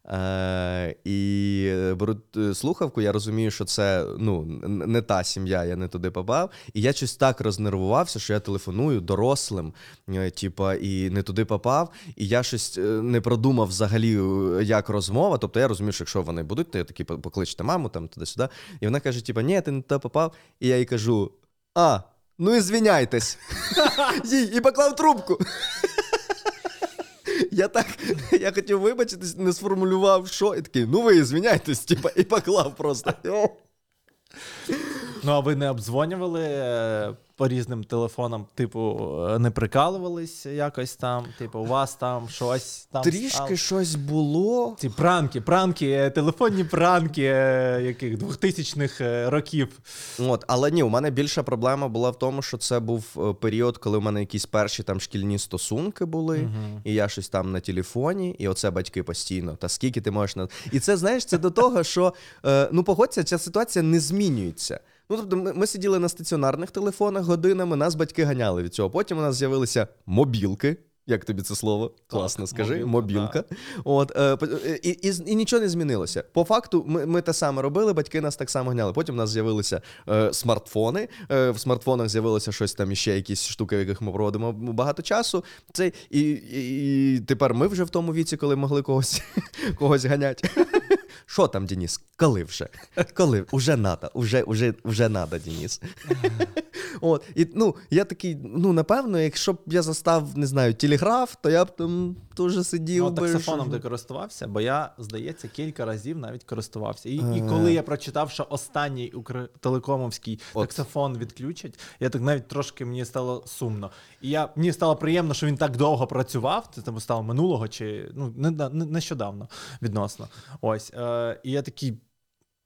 Е, і беру е, слухавку, я розумію, що це ну, не та сім'я, я не туди попав. І я щось так рознервувався, що я телефоную дорослим, е, типа, і не туди попав. І я щось е, не продумав взагалі, е, як розмова. Тобто я розумію, що якщо вони будуть, то я такий покличте маму там туди-сюди. І вона каже: типа, ні, ти не туди попав. І я їй кажу: а, ну і звіняйтесь. Їй, і поклав трубку. Я так, я хотів вибачитись, не сформулював, що, і такий, ну ви звіняйтесь, типа, і поклав просто. Ну, а ви не обдзвонювали е, по різним телефонам, типу, е, не прикалувались якось там, типу, у вас там щось там. Трішки стало? щось було. Ці пранки, пранки, е, телефонні пранки е, яких 2000-х е, років. От, але ні, у мене більша проблема була в тому, що це був період, коли у мене якісь перші там шкільні стосунки були, і я щось там на телефоні, і оце батьки постійно. Та скільки ти можеш на. І це знаєш, це до того, що ну погодься, ця ситуація не змінюється. Ну, тобто, ми, ми сиділи на стаціонарних телефонах годинами, нас батьки ганяли від цього. Потім у нас з'явилися мобілки. Як тобі це слово? Класно, скажи, мобілка, мобілка. От, е, е, і, і, і нічого не змінилося. По факту, ми, ми те саме робили, батьки нас так само гняли. Потім у нас з'явилися е, смартфони. Е, в смартфонах з'явилося щось там іще, якісь штуки, в яких ми проводимо багато часу. Це, і, і, і тепер ми вже в тому віці, коли могли когось, когось ганяти. Що там, Денис? Коли вже? Коли? Уже надо, уже, уже, уже надо, Денис. От, і, ну, я такий, ну, напевно, якщо б я застав, не знаю, телеграф, то я б там теж сидів. Ну, би, таксофоном ти користувався, бо я, здається, кілька разів навіть користувався. І, і Е. коли я прочитав, що останній укртелекомовський От. таксофон відключать, я так навіть трошки мені стало сумно. І я, мені стало приємно, що він так довго працював. Це там стало минулого чи ну, не, не, нещодавно відносно. Ось. Е, і я такий.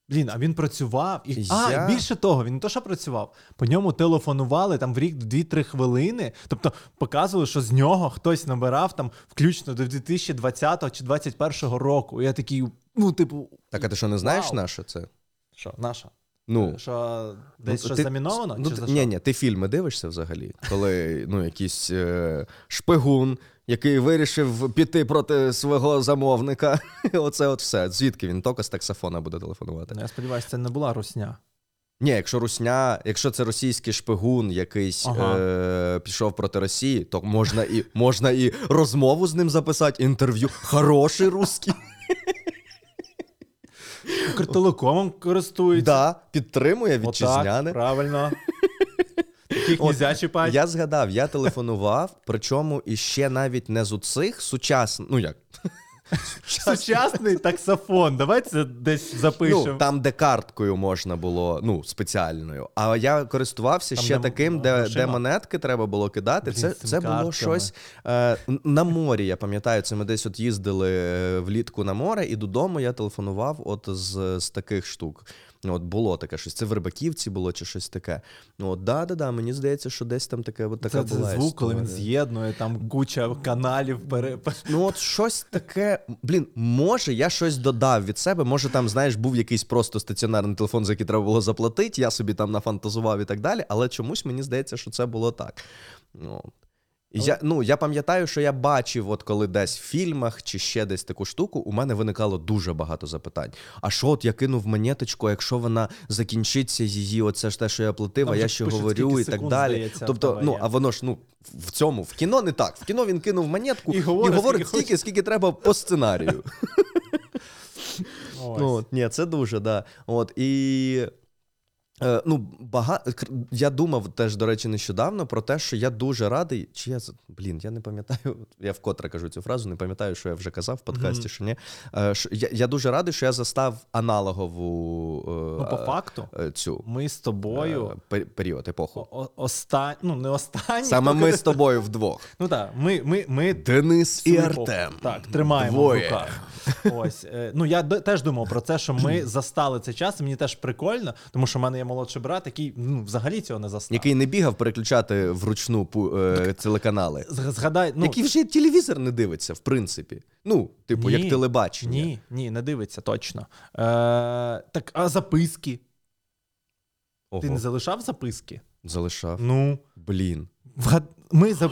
Блін, а він працював і а Я- більше того, він не то, що працював. По ньому телефонували там в рік 2-3 хвилини. Тобто показували, що з нього хтось набирав там включно до 2020 чи 2021 року. І я такий, ну, типу, Так, а ти що не знаєш наше це? що, наша? Ну, Що десь ну, щось ти- заміновано? Ну, чи за ні, ні, ти фільми дивишся взагалі, коли ну, якийсь е, шпигун, який вирішив піти проти свого замовника. Оце от все. Звідки він тільки з таксофона буде телефонувати? Ну, я сподіваюся, це не була русня. Ні, якщо русня, якщо це російський шпигун, якийсь Ага. е, пішов проти Росії, то можна і можна і розмову з ним записати, інтерв'ю. Хороший русський. Укртелекомом користуються. Да, підтримує Отак, вітчизняне. правильно. От, нельзя чіпати. Я згадав, я телефонував, причому іще навіть не з оцих сучасних. Ну як? Сучасний таксофон. Давайте це десь запишемо. Ну, там, де карткою можна було, ну, спеціальною. А я користувався Там, ще де таким, де, де монетки треба було кидати. Блін, це це було картками. щось е, на морі. Я пам'ятаю, це ми десь от їздили е, влітку на море, і додому я телефонував от з, з таких штук. Ну, От було таке щось. Це в Рибаківці було чи щось таке. Ну, от, да, да, да, мені здається, що десь там таке, от така Це, це була звук, коли він з'єднує, там куча каналів пере... Ну, от щось таке. Блін, може, я щось додав від себе. Може, там, знаєш, був якийсь просто стаціонарний телефон, за який треба було заплатити. Я собі там нафантазував і так далі. Але чомусь мені здається, що це було так. Ну, я, ну, я пам'ятаю, що я бачив, от коли десь в фільмах чи ще десь таку штуку, у мене виникало дуже багато запитань. А що, от я кинув монеточку, якщо вона закінчиться, її, оце ж те, що я платив, Там а я ще говорю і так далі. здається, тобто, ну, а воно ж ну в цьому, в кіно не так. В кіно він кинув монетку І і говорить, говорить, скільки скільки треба по сценарію. Ось. Ну, ні, це дуже, да. От, і. Е, ну, бага... Я думав теж, до речі, нещодавно про те, що я дуже радий. Чи я блін, я не пам'ятаю. Я вкотре кажу цю фразу, не пам'ятаю, що я вже казав в подкасті, Мгм. що ні. Е, що, я, я дуже радий, що я застав аналогову е, Ну, по факту, цю ми з тобою період, епоху. о- о- ну не останні. Саме ми з тобою вдвох. Ну так, ми, ми, ми Денис і Артем. Так, тримаємо Двоє. в руках. Ось. Ну, я теж думав про це, що ми застали цей час, і мені теж прикольно, тому що в мене є молодший брат, який ну, взагалі цього не застав. Який не бігав переключати вручну е, телеканали. Згадай, ну, Який вже телевізор не дивиться, в принципі. Ну, типу, Ні, як телебачення. Ні, ні, не дивиться точно. Е, так, а записки? Ого, Ти не залишав записки? залишав. Ну. Блін. Вгад- Ми за,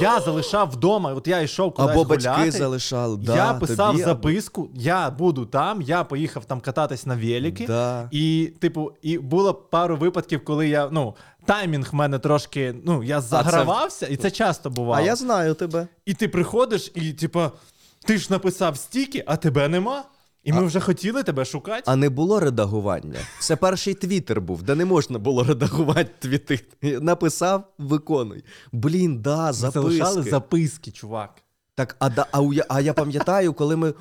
я залишав вдома, от я йшов кудись Або гуляти, батьки залишали. Да, я писав тобі, записку, я буду там, я поїхав там кататись на велики. Да. І, типу, і було пару випадків, коли я, ну, таймінг в мене трошки, ну, я загравався, і це часто бувало. А я знаю тебе. І ти приходиш, і, типу, ти ж написав стільки, а тебе нема. І ми вже хотіли тебе шукати. А не було редагування. Це перший твіттер був, де не можна було редагувати твіти. Написав, виконуй. Блін, да, записки. залишали записки, чувак. Так, а, да, а, а я пам'ятаю, коли ми. О,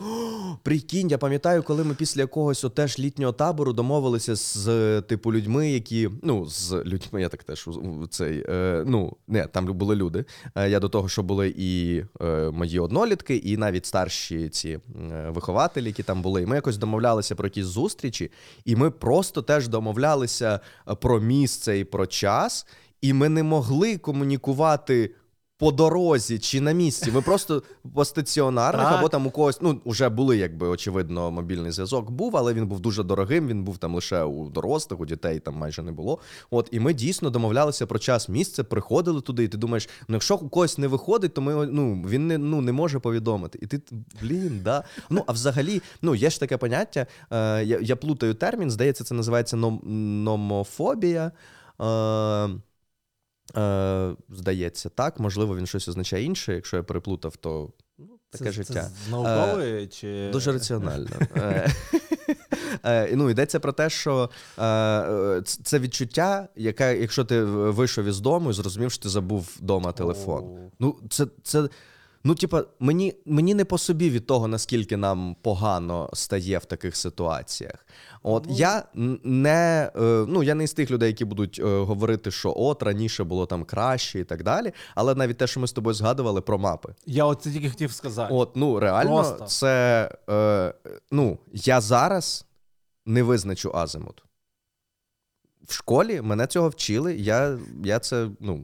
прикинь, я пам'ятаю, коли ми після якогось отеж літнього табору домовилися з типу людьми, які. Ну, з людьми, я так теж цей. Е, ну, не, там були люди. Е, я до того, що були і е, мої однолітки, і навіть старші ці е, вихователі, які там були. І ми якось домовлялися про якісь зустрічі, і ми просто теж домовлялися е, про місце і про час, і ми не могли комунікувати по дорозі чи на місці. Ми просто по стаціонарних Так. або там у когось. Ну, вже були, якби очевидно, мобільний зв'язок був, але він був дуже дорогим. Він був там лише у дорослих, у дітей там майже не було. От і ми дійсно домовлялися про час місце, приходили туди, і ти думаєш, ну якщо у когось не виходить, то ми ну він не ну не може повідомити. І ти блін, да. Ну а взагалі, ну є ж таке поняття. Е, я, я плутаю термін, здається, це називається ном, номофобія. Е, Е, здається, так. Можливо, він щось означає інше. Якщо я переплутав, то ну, таке це, життя. Це з е, чи Дуже раціонально. Е, е, Ну, йдеться про те, що е, е, це відчуття, яке, якщо ти вийшов із дому і зрозумів, що ти забув вдома телефон. Ну, це, це ну, типа, мені, мені не по собі від того, наскільки нам погано стає в таких ситуаціях. От Ну. я не е, ну я не з тих людей, які будуть е, говорити, що от раніше було там краще і так далі. Але навіть те, що ми з тобою згадували про мапи. Я от це тільки хотів сказати. От, ну реально, Просто. це е, ну, я зараз не визначу азимут. В школі мене цього вчили. Я, я це, ну.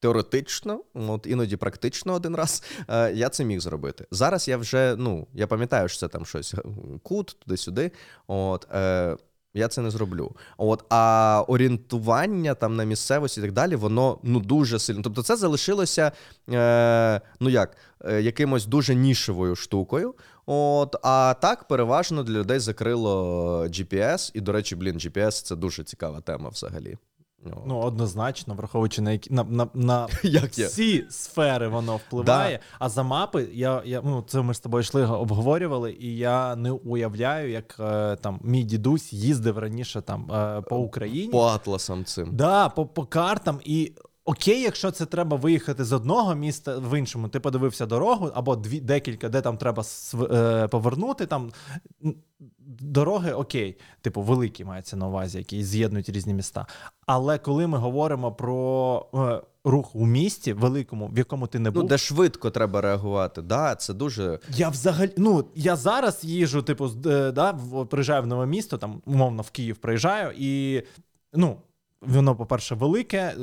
Теоретично, от іноді практично один раз е, я це міг зробити. Зараз я вже, ну, я пам'ятаю, що це там щось е, кут, туди-сюди. От, е, я це не зроблю. От, а орієнтування там на місцевості і так далі, воно ну дуже сильно. Тобто, це залишилося, е, ну як, е, якимось дуже нішевою штукою. От, а так, переважно для людей закрило GPS. І, до речі, блін, GPS це дуже цікава тема взагалі. Ну, однозначно, враховуючи на які на, на, на Як я? всі сфери воно впливає. А за мапи, я, я ну це ми з тобою йшли, обговорювали, і я не уявляю, як е, там мій дідусь їздив раніше там е, по Україні. По атласам цим. Да, по, по картам і. Окей, якщо це треба виїхати з одного міста в іншому, ти подивився дорогу або дві декілька, де там треба св- е, повернути. Там дороги, окей, типу, великі мається на увазі, які з'єднують різні міста. Але коли ми говоримо про е, рух у місті великому, в якому ти не був, Ну, де швидко треба реагувати. Да, це дуже. я взагалі, ну я зараз їжу, типу, з- е, да, в- приїжджаю в нове місто, там умовно в Київ приїжджаю, і ну. Воно, по-перше, велике,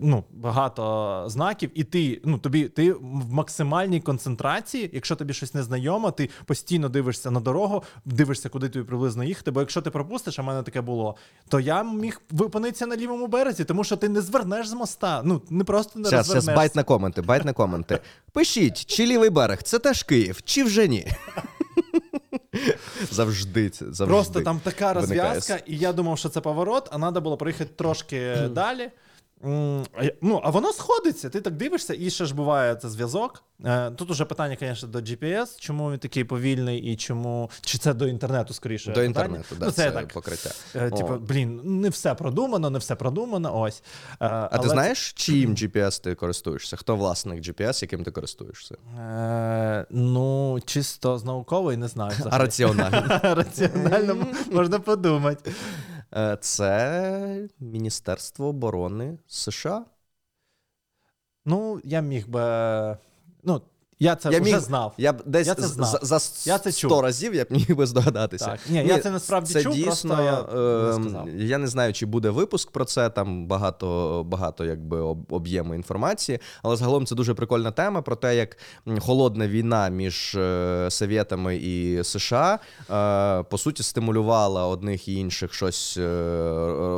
ну, багато знаків, і ти, ну, тобі ти в максимальній концентрації, якщо тобі щось не знайомо, ти постійно дивишся на дорогу, дивишся, куди тобі приблизно їхати. Бо якщо ти пропустиш, а в мене таке було, то я міг випинитися на лівому березі, тому що ти не звернеш з моста. Ну, не просто не Зараз, зараз bait на коменти, bait на коменти. Пишіть, чи лівий берег, це теж Київ, чи вже ні? Завжди це завжди. Просто там така розв'язка, і я думав, що це поворот, а треба було проїхати трошки далі. Ну, а воно сходиться. Ти так дивишся, і ще ж буває це зв'язок. Е, Тут уже питання, звісно, до GPS, чому він такий повільний, і чому. Чи це до інтернету скоріше? До питання? інтернету, да, ну, це, це так. покриття. Е, Типу, блін, не все продумано, не все продумано. Ось. Е, А ти знаєш, чиїм GPS ти користуєшся? Хто власник GPS, яким ти користуєшся? Е, ну, чисто з наукової не знаю. А раціонально. Раціонально можна подумати. Е, Це Міністерство оборони США. Ну, я міг би. Ну, я це Я вже міг- знав. Я б десь Я це знав. за, за Я це 100 чув. разів я б міг би здогадатися. Так. Ні, я це насправді це чув, дійсно, просто я не ем, я не знаю, чи буде випуск про це. Там багато, багато якби об'єму інформації. Але загалом це дуже прикольна тема про те, як холодна війна між е, Совєтами і США е, по суті стимулювала одних і інших щось е,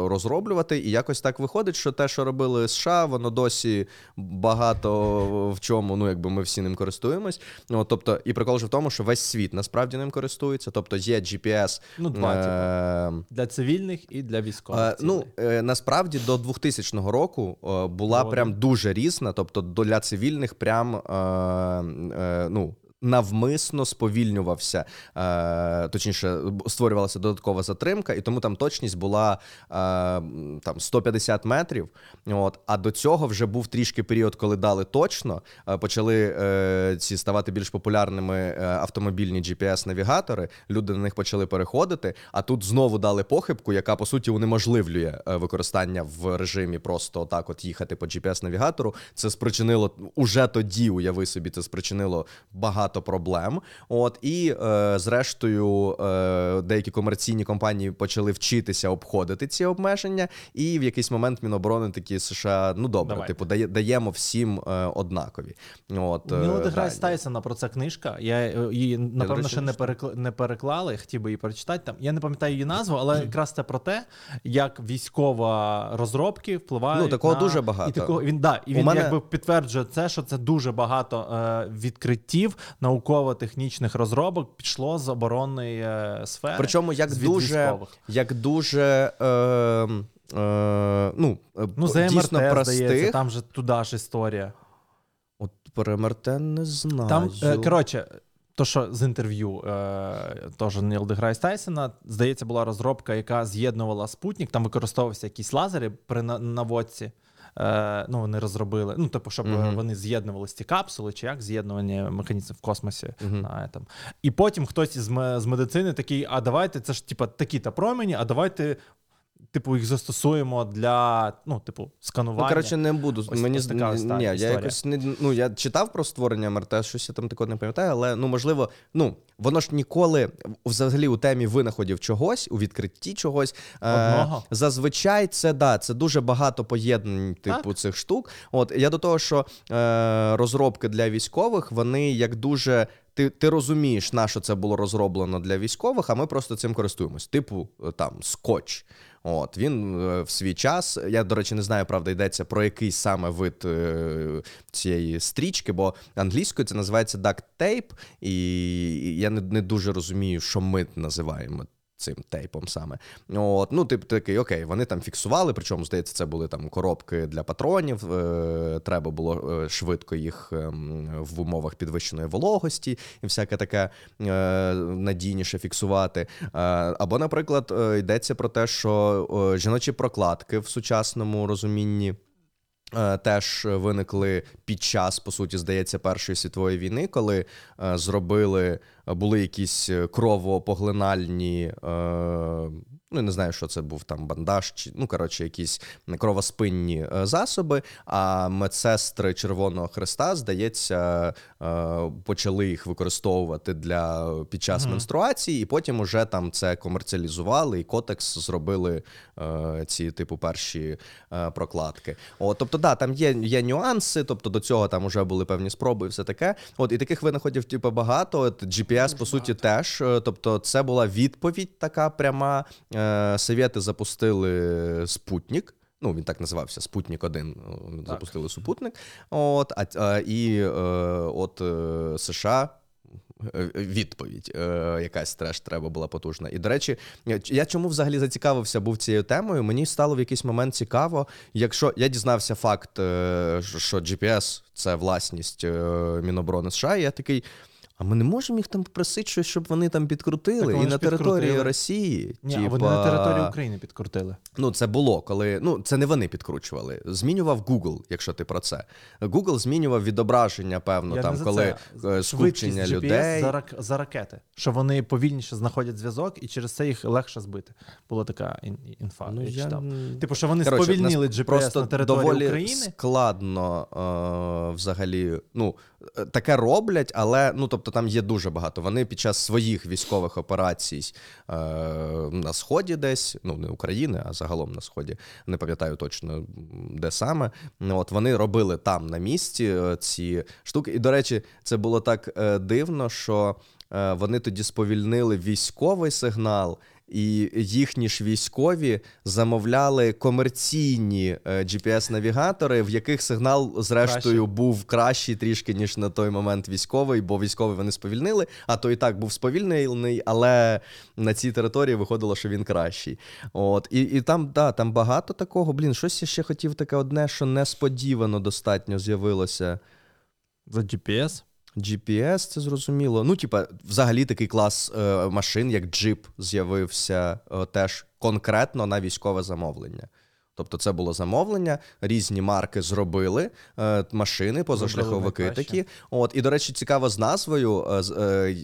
розроблювати. І якось так виходить, що те, що робили США, воно досі багато в чому, ну якби ми всі ним користуємось. Ну, тобто, і прикол же в тому, що весь світ насправді ним користується. Тобто є GPS. Ну, два, е, Для цивільних і для військових. Е, ну, е, насправді до 2000 року е, була О, прям дуже різна. Тобто для цивільних прям е, е, ну. Навмисно сповільнювався, е, точніше, створювалася додаткова затримка, і тому там точність була е, там 150 метрів. От, А до цього вже був трішки період, коли дали точно, е, почали ці ставати більш популярними автомобільні GPS-навігатори. Люди на них почали переходити. А тут знову дали похибку, яка по суті унеможливлює використання в режимі просто так, от їхати по GPS-навігатору. Це спричинило уже тоді, уяви собі, це спричинило багато проблем. От і е, зрештою, е, деякі комерційні компанії почали вчитися обходити ці обмеження, і в якийсь момент Міноборони такі США, ну добре, Давайте. типу, дає, даємо всім е, однакові. От е, Мілоди да. Грайс Тайсона про це книжка. Я е, її напевно ще не перекла... не переклали. Хотів би її прочитати. Там я не пам'ятаю її назву, але якраз це про те, як військова розробки впливають. Ну, такого на... дуже багато. І такого він да і він мене- якби підтверджує це, що це дуже багато е, відкриттів науково-технічних розробок пішло з оборонної е, сфери. Причому як з дуже, як дуже е, е, ну, е, ну за дійсно МРТ, здається, там же туди ж історія. От про МРТ не знаю. Там, е, коротше, то, що з інтерв'ю е, теж Ніл Деграйс Тайсона, здається, була розробка, яка з'єднувала спутник, там використовувався якісь лазери при на- наводці. Е, ну, вони розробили, ну, типу, щоб е, вони з'єднувалися ці капсули, чи як з'єднування механізмів в космосі. Мгм. На, этом. І потім хтось із, з медицини такий: а давайте, це ж типа такі-то промені, а давайте. Типу, їх застосуємо для ну, типу, сканування. Ну, коротше, не буду. Ось- Мені ось з- така та ні, я якось не ну я читав про створення МРТ, щось я там такого не пам'ятаю, але ну можливо, ну воно ж ніколи взагалі у темі винаходів чогось, у відкритті чогось. е, зазвичай це да, це дуже багато поєднань, типу цих штук. От я до того, що е, розробки для військових, вони як дуже. Ти, ти розумієш, на що це було розроблено для військових, а ми просто цим користуємось. Типу, е, там скотч. От він е, в свій час. Я, до речі, не знаю, правда, йдеться про який саме вид е, цієї стрічки, бо англійською це називається duct tape, і я не, не дуже розумію, що ми називаємо. Цим тейпом саме. От, ну, тип такий, окей, вони там фіксували, причому, здається, це були там коробки для патронів. Е, треба було е, швидко їх е, в умовах підвищеної вологості і всяке таке е, надійніше фіксувати. Або, наприклад, йдеться про те, що жіночі прокладки в сучасному розумінні. Теж виникли під час, по суті, здається, Першої світової війни, коли зробили, були якісь е, кровопоглинальні, е, ну я не знаю, що це був там бандаж, чи ну коротше, якісь кровоспинні е, засоби. А медсестри Червоного Христа, здається, е, почали їх використовувати для під час Мгм. менструації, і потім уже там це комерціалізували, і Котекс зробили е, ці типу перші е, прокладки. От, тобто, да, там є, є нюанси, тобто до цього там вже були певні спроби і все таке. От і таких винаходів, типу, багато. От GPS, по суті, теж. Е, Тобто, це була відповідь така пряма. Е, Совєти запустили спутник. Ну, він так називався Спутник 1 запустили супутник. От, а, а, і е, от е, США. е, Відповідь, е, якась теж треба була потужна. І до речі, я- чому взагалі зацікавився був цією темою? Мені стало в якийсь момент цікаво, якщо я дізнався факт, е, що GPS це власність е, Міноборони США, і я такий. А ми не можемо їх там попросити щось, щоб вони там підкрутили Так і на території підкрутили. Росії. Ні, типа... вони на території України підкрутили. Ну, це було, коли ну це не вони підкручували. Змінював Google, якщо ти про це. Google змінював відображення, певно, Я там, коли це. е, Швидкість скупчення GPS людей. за, рак... за ракети, що вони повільніше знаходять зв'язок, і через це їх легше збити. Була така ін- інфа. Ну, я я... читав. Типу, що вони Коротше, сповільнили GPS просто на території доволі України. складно е, взагалі. Ну, е, таке роблять, але ну, тобто, там є дуже багато. Вони під час своїх військових операцій е, на сході десь, ну не України, а загалом на сході, не пам'ятаю точно де саме. От вони робили там на місці е, ці штуки. І, до речі, це було так е, дивно, що е, вони тоді сповільнили військовий сигнал. І їхні ж військові замовляли комерційні е, GPS-навігатори, в яких сигнал, зрештою, Краще. був кращий трішки, ніж на той момент військовий, бо військовий вони сповільнили, а то і так був сповільнений, але на цій території виходило, що він кращий. От, і, і там, да, там багато такого. Блін, щось я ще хотів таке одне, що несподівано достатньо з'явилося. За GPS. GPS, це зрозуміло. Ну, типа, взагалі такий клас е, машин, як джип, з'явився е, теж конкретно на військове замовлення. Тобто, це було замовлення, різні марки зробили е, машини, позашляховики такі. От, і, до речі, цікаво з назвою. е, е,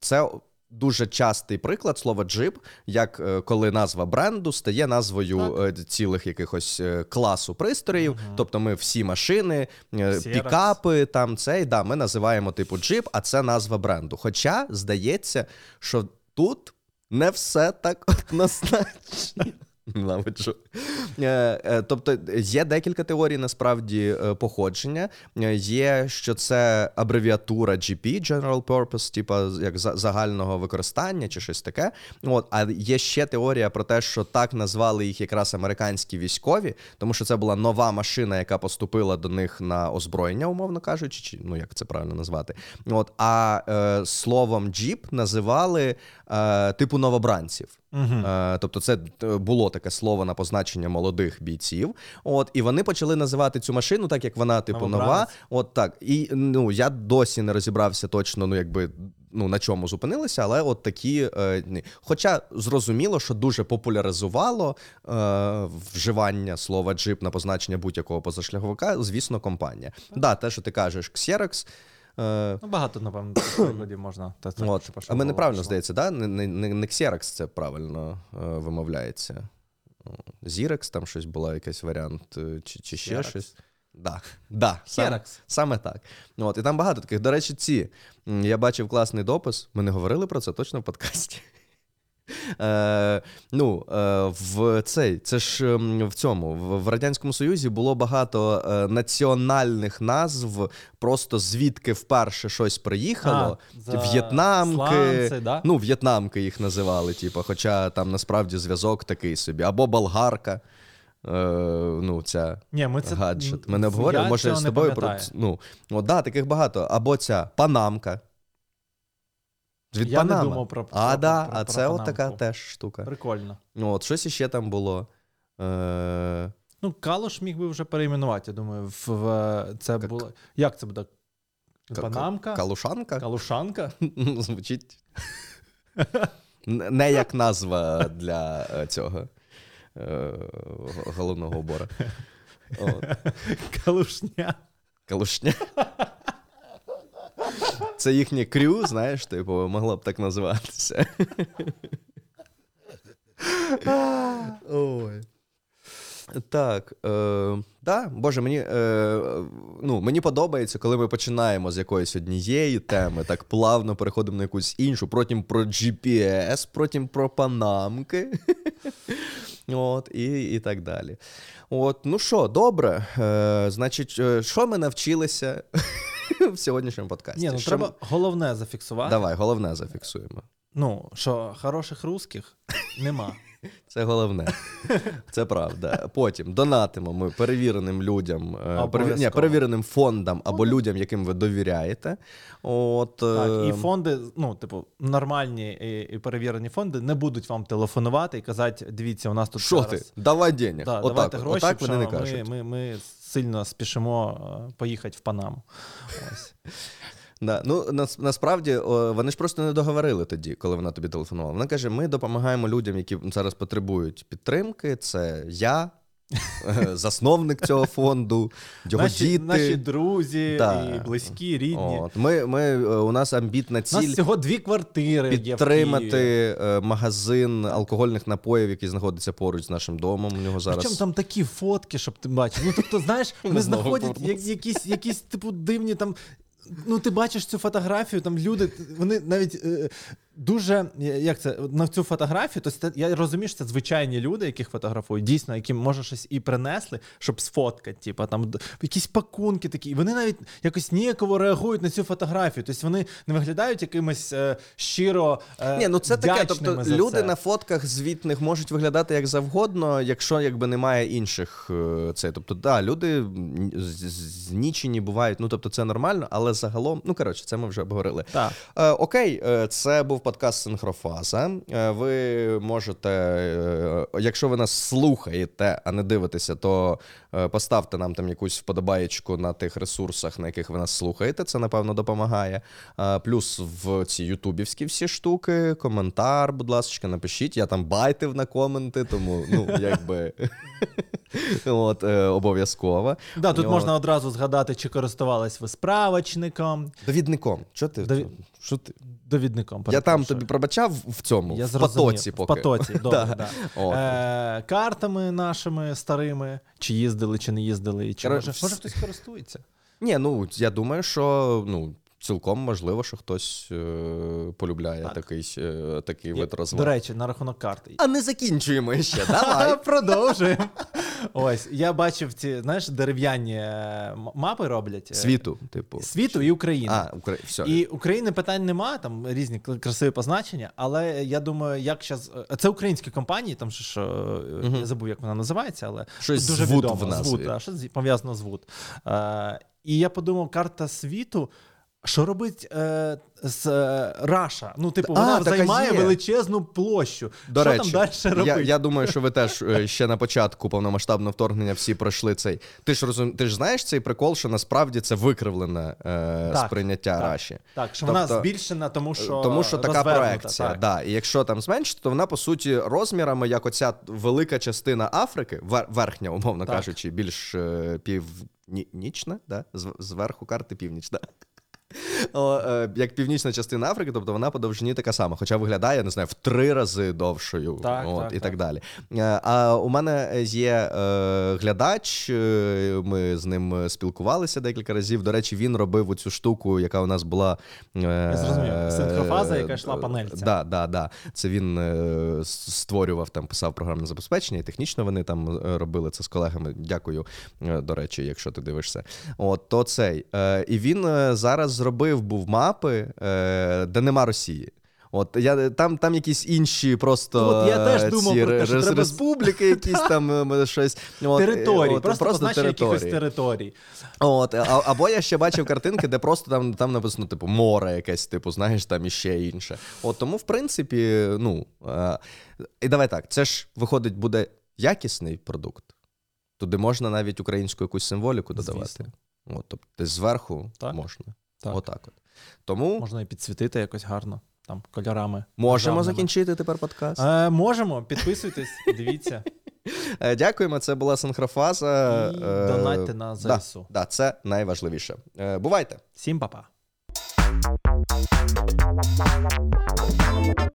Це дуже частий приклад слова джип, як е, коли назва бренду стає назвою так. цілих якихось е, класу пристроїв. Тобто ми всі машини, е, пікапи, там цей, да, ми називаємо типу джип, а це назва бренду. Хоча здається, що тут не все так однозначно. Ненавиджу. Е, е, Тобто є декілька теорій насправді е, походження. Є, що це абревіатура GP, General Purpose, типа як загального використання чи щось таке. От, а є ще теорія про те, що так назвали їх якраз американські військові, тому що це була нова машина, яка поступила до них на озброєння, умовно кажучи, чи ну як це правильно назвати. От, а е, словом джіп називали е, типу новобранців. Е, тобто, це е, було таке слово на позначення молодих бійців. От, і вони почали називати цю машину, так як вона, типу, нова. От так. І ну я досі не розібрався точно, ну якби. Ну, на чому зупинилися, але от такі. Е. Хоча зрозуміло, що дуже популяризувало е, вживання слова джип на позначення будь-якого позашляховика, звісно, компанія. Так, да, те, що ти кажеш, Xerox. Е, Ну, багато, напевно, прикладів можна. Та, так, От. А ми неправильно пішло. здається, да? Не, не, не, не Xerox це правильно е, вимовляється. Xerox, там щось була якийсь варіант, е, чи, чи ще Xerox. щось. Да, да, саме, саме так. Ну, От, і там багато таких. До речі, ці. Я бачив класний допис. Ми не говорили про це точно в подкасті. Е, ну, е, в цей, це ж ем, в цьому, в, в Радянському Союзі було багато е, національних назв, просто звідки вперше щось приїхало. А, В'єтнамки. сланці, да? Ну, в'єтнамки їх називали, типу, хоча там насправді зв'язок такий собі. Або болгарка. Е, ну, ця Ні, ми це гаджет. Ми не я може, з тобою про ну, от, да, таких багато. Або ця панамка. Від Я не думав про- А, про- да, про- а про це от така теж штука. Прикольно. Ну, От, щось іще там було. Е, Ну, Калуш міг би вже перейменувати, я думаю. В, в це було. Як це буде? ка- Панамка? Калушанка? Калушанка? Ну, Звучить. Н- Не як назва для е, цього е, г- головного убора. От. Калушня. Калушня. Це їхнє крю, знаєш, типу, могло б так називатися. Ой. Так, е, да, Боже, мені, е, ну, мені подобається, коли ми починаємо з якоїсь однієї теми, так плавно переходимо на якусь іншу, потім про GPS, потім про панамки. От, і, і так далі. От, ну що, добре. Е, значить, е, що ми навчилися в сьогоднішньому подкасті? Ні, ну Що треба ми- головне зафіксувати. Давай, головне зафіксуємо. Ну, що хороших русських нема. Це головне. Це правда. Потім донатимо ми перевіреним людям, е. Ні, перевіреним фондам або людям, яким ви довіряєте. От, Так, і е, фонди, ну, типу, нормальні і, і перевірені фонди не будуть вам телефонувати і казати: дивіться, у нас тут Що ти? Давай денег. Да, отак, давайте гроші, отак вони не кажуть. ми, ми, ми сильно спішимо е, поїхати в Панаму. Ось. Да. Ну, нас, насправді вони ж просто не договорили тоді, коли вона тобі телефонувала. Вона каже: ми допомагаємо людям, які зараз потребують підтримки. Це я, е, засновник цього фонду, його Наші, діти. наші друзі, Да. і близькі, рідні. От. Ми, ми, е, у нас амбітна У нас всього дві квартири. є підтримати е, магазин алкогольних напоїв, який знаходиться поруч з нашим домом. У нього зараз Причому там такі фотки, щоб ти бачив. Ну тобто, знаєш, ми знаходять якісь, якісь типу дивні там. Ну, ти бачиш цю фотографію, там люди, вони навіть е, дуже як це на цю фотографію, то це, я розумію, що це звичайні люди, яких фотографують, дійсно, яким може щось і принесли, щоб сфоткати. Типу, там якісь пакунки такі. І вони навіть якось ніяково реагують на цю фотографію. Тобто вони не виглядають якимось е, щиро. Е, Ні, ну це таке. Тобто люди це. на фотках звітних можуть виглядати як завгодно, якщо якби немає інших е, це. Тобто, да, люди знічені бувають. Ну тобто, це нормально, але загалом, ну коротше, це ми вже обговорили. Так. Е, окей, е, це був подкаст Синхрофаза. Е, Ви можете, е, якщо ви нас слухаєте, а не дивитеся, то поставте нам там якусь вподобаєчку на тих ресурсах, на яких ви нас слухаєте. Це напевно допомагає. Е, Плюс в ці ютубівські всі штуки, коментар, будь ласка, напишіть. Я там байтив на коменти, тому ну якби от е, обов'язково. Да, тут можна одразу згадати, чи користувались ви справочником, довідником. Що ти? Що ти? довідником. Я там тобі пробачав в цьому, Я в зрозумів. потоці поки. В потоці, добре, Да. да. Е, картами нашими старими, чи їздили, чи не їздили, чи Кор... може, може хтось користується. Ні, ну я думаю, що ну. Цілком можливо, що хтось е, полюбляє Так. такий, е, такий вид розваг. До речі, на рахунок карти. А не закінчуємо ще. Давай. Продовжуємо. Ось, я бачив ці, знаєш, дерев'яні е, мапи роблять. е, Світу, типу. Світу і України. А, Укра... все. І України питань нема, там різні красиві позначення, але я думаю, як зараз. Це українські компанії, там же ж е, я забув, як вона називається, але Щось дуже з ВУД відомо. в назві. З ВУД, да, щось пов'язано з ВУД. Е, і я подумав, карта світу. Що робить е, з е, Раша? Ну, типу, вона така займає величезну площу. До що речі, там далі робить? я, я думаю, що ви теж е, ще на початку повномасштабного вторгнення всі пройшли цей. Ти ж розум... ти ж знаєш цей прикол, що насправді це викривлене е, Так, сприйняття так. Раші. Так, що вона Тобто- збільшена, тому що Тому що така проекція. так. Да. І якщо там зменшити, то вона по суті розмірами, як оця велика частина Африки, вер- верхня, умовно Так. кажучи, більш е, північна, да? Зверху карти північ, да? О, е, як північна частина Африки, тобто вона по довжині така сама, хоча виглядає, не знаю, в три рази довшою Так, от, так, і так, так. далі. Е, А у мене є е, глядач, е, ми з ним спілкувалися декілька разів. До речі, він робив цю штуку, яка у нас була. е, Я зрозумів. Синхрофаза, яка е, йшла панельця. Да, да, да. Це він е, створював там, писав програмне забезпечення, і технічно вони там е, робили це з колегами. Дякую, е, до речі, якщо ти дивишся. От то цей. Е, І він е, зараз зробив був мапи, е, де нема Росії. От я там, там якісь інші просто Ну, от я теж думав ці про те, що рес- треба республіки, якісь там е, щось. От, Території, от, просто, позначення якихось територій. От, а, або я ще бачив картинки, де просто там, там написано, типу, море якесь, типу, знаєш, там іще інше. От тому, в принципі, ну. Е, і давай так, це ж виходить, буде якісний продукт. Туди можна навіть українську якусь символіку додавати. Звісно. От, тобто зверху Так. можна. Так. Отак от. Тому Можна і підсвітити якось гарно, там, кольорами. можемо державними. закінчити тепер подкаст. Е, можемо, підписуйтесь, дивіться. Е, Дякуємо, це була синхрофаза. І Е, донатьте на ЗСУ. да, це найважливіше. Е, Бувайте! Всім па-па.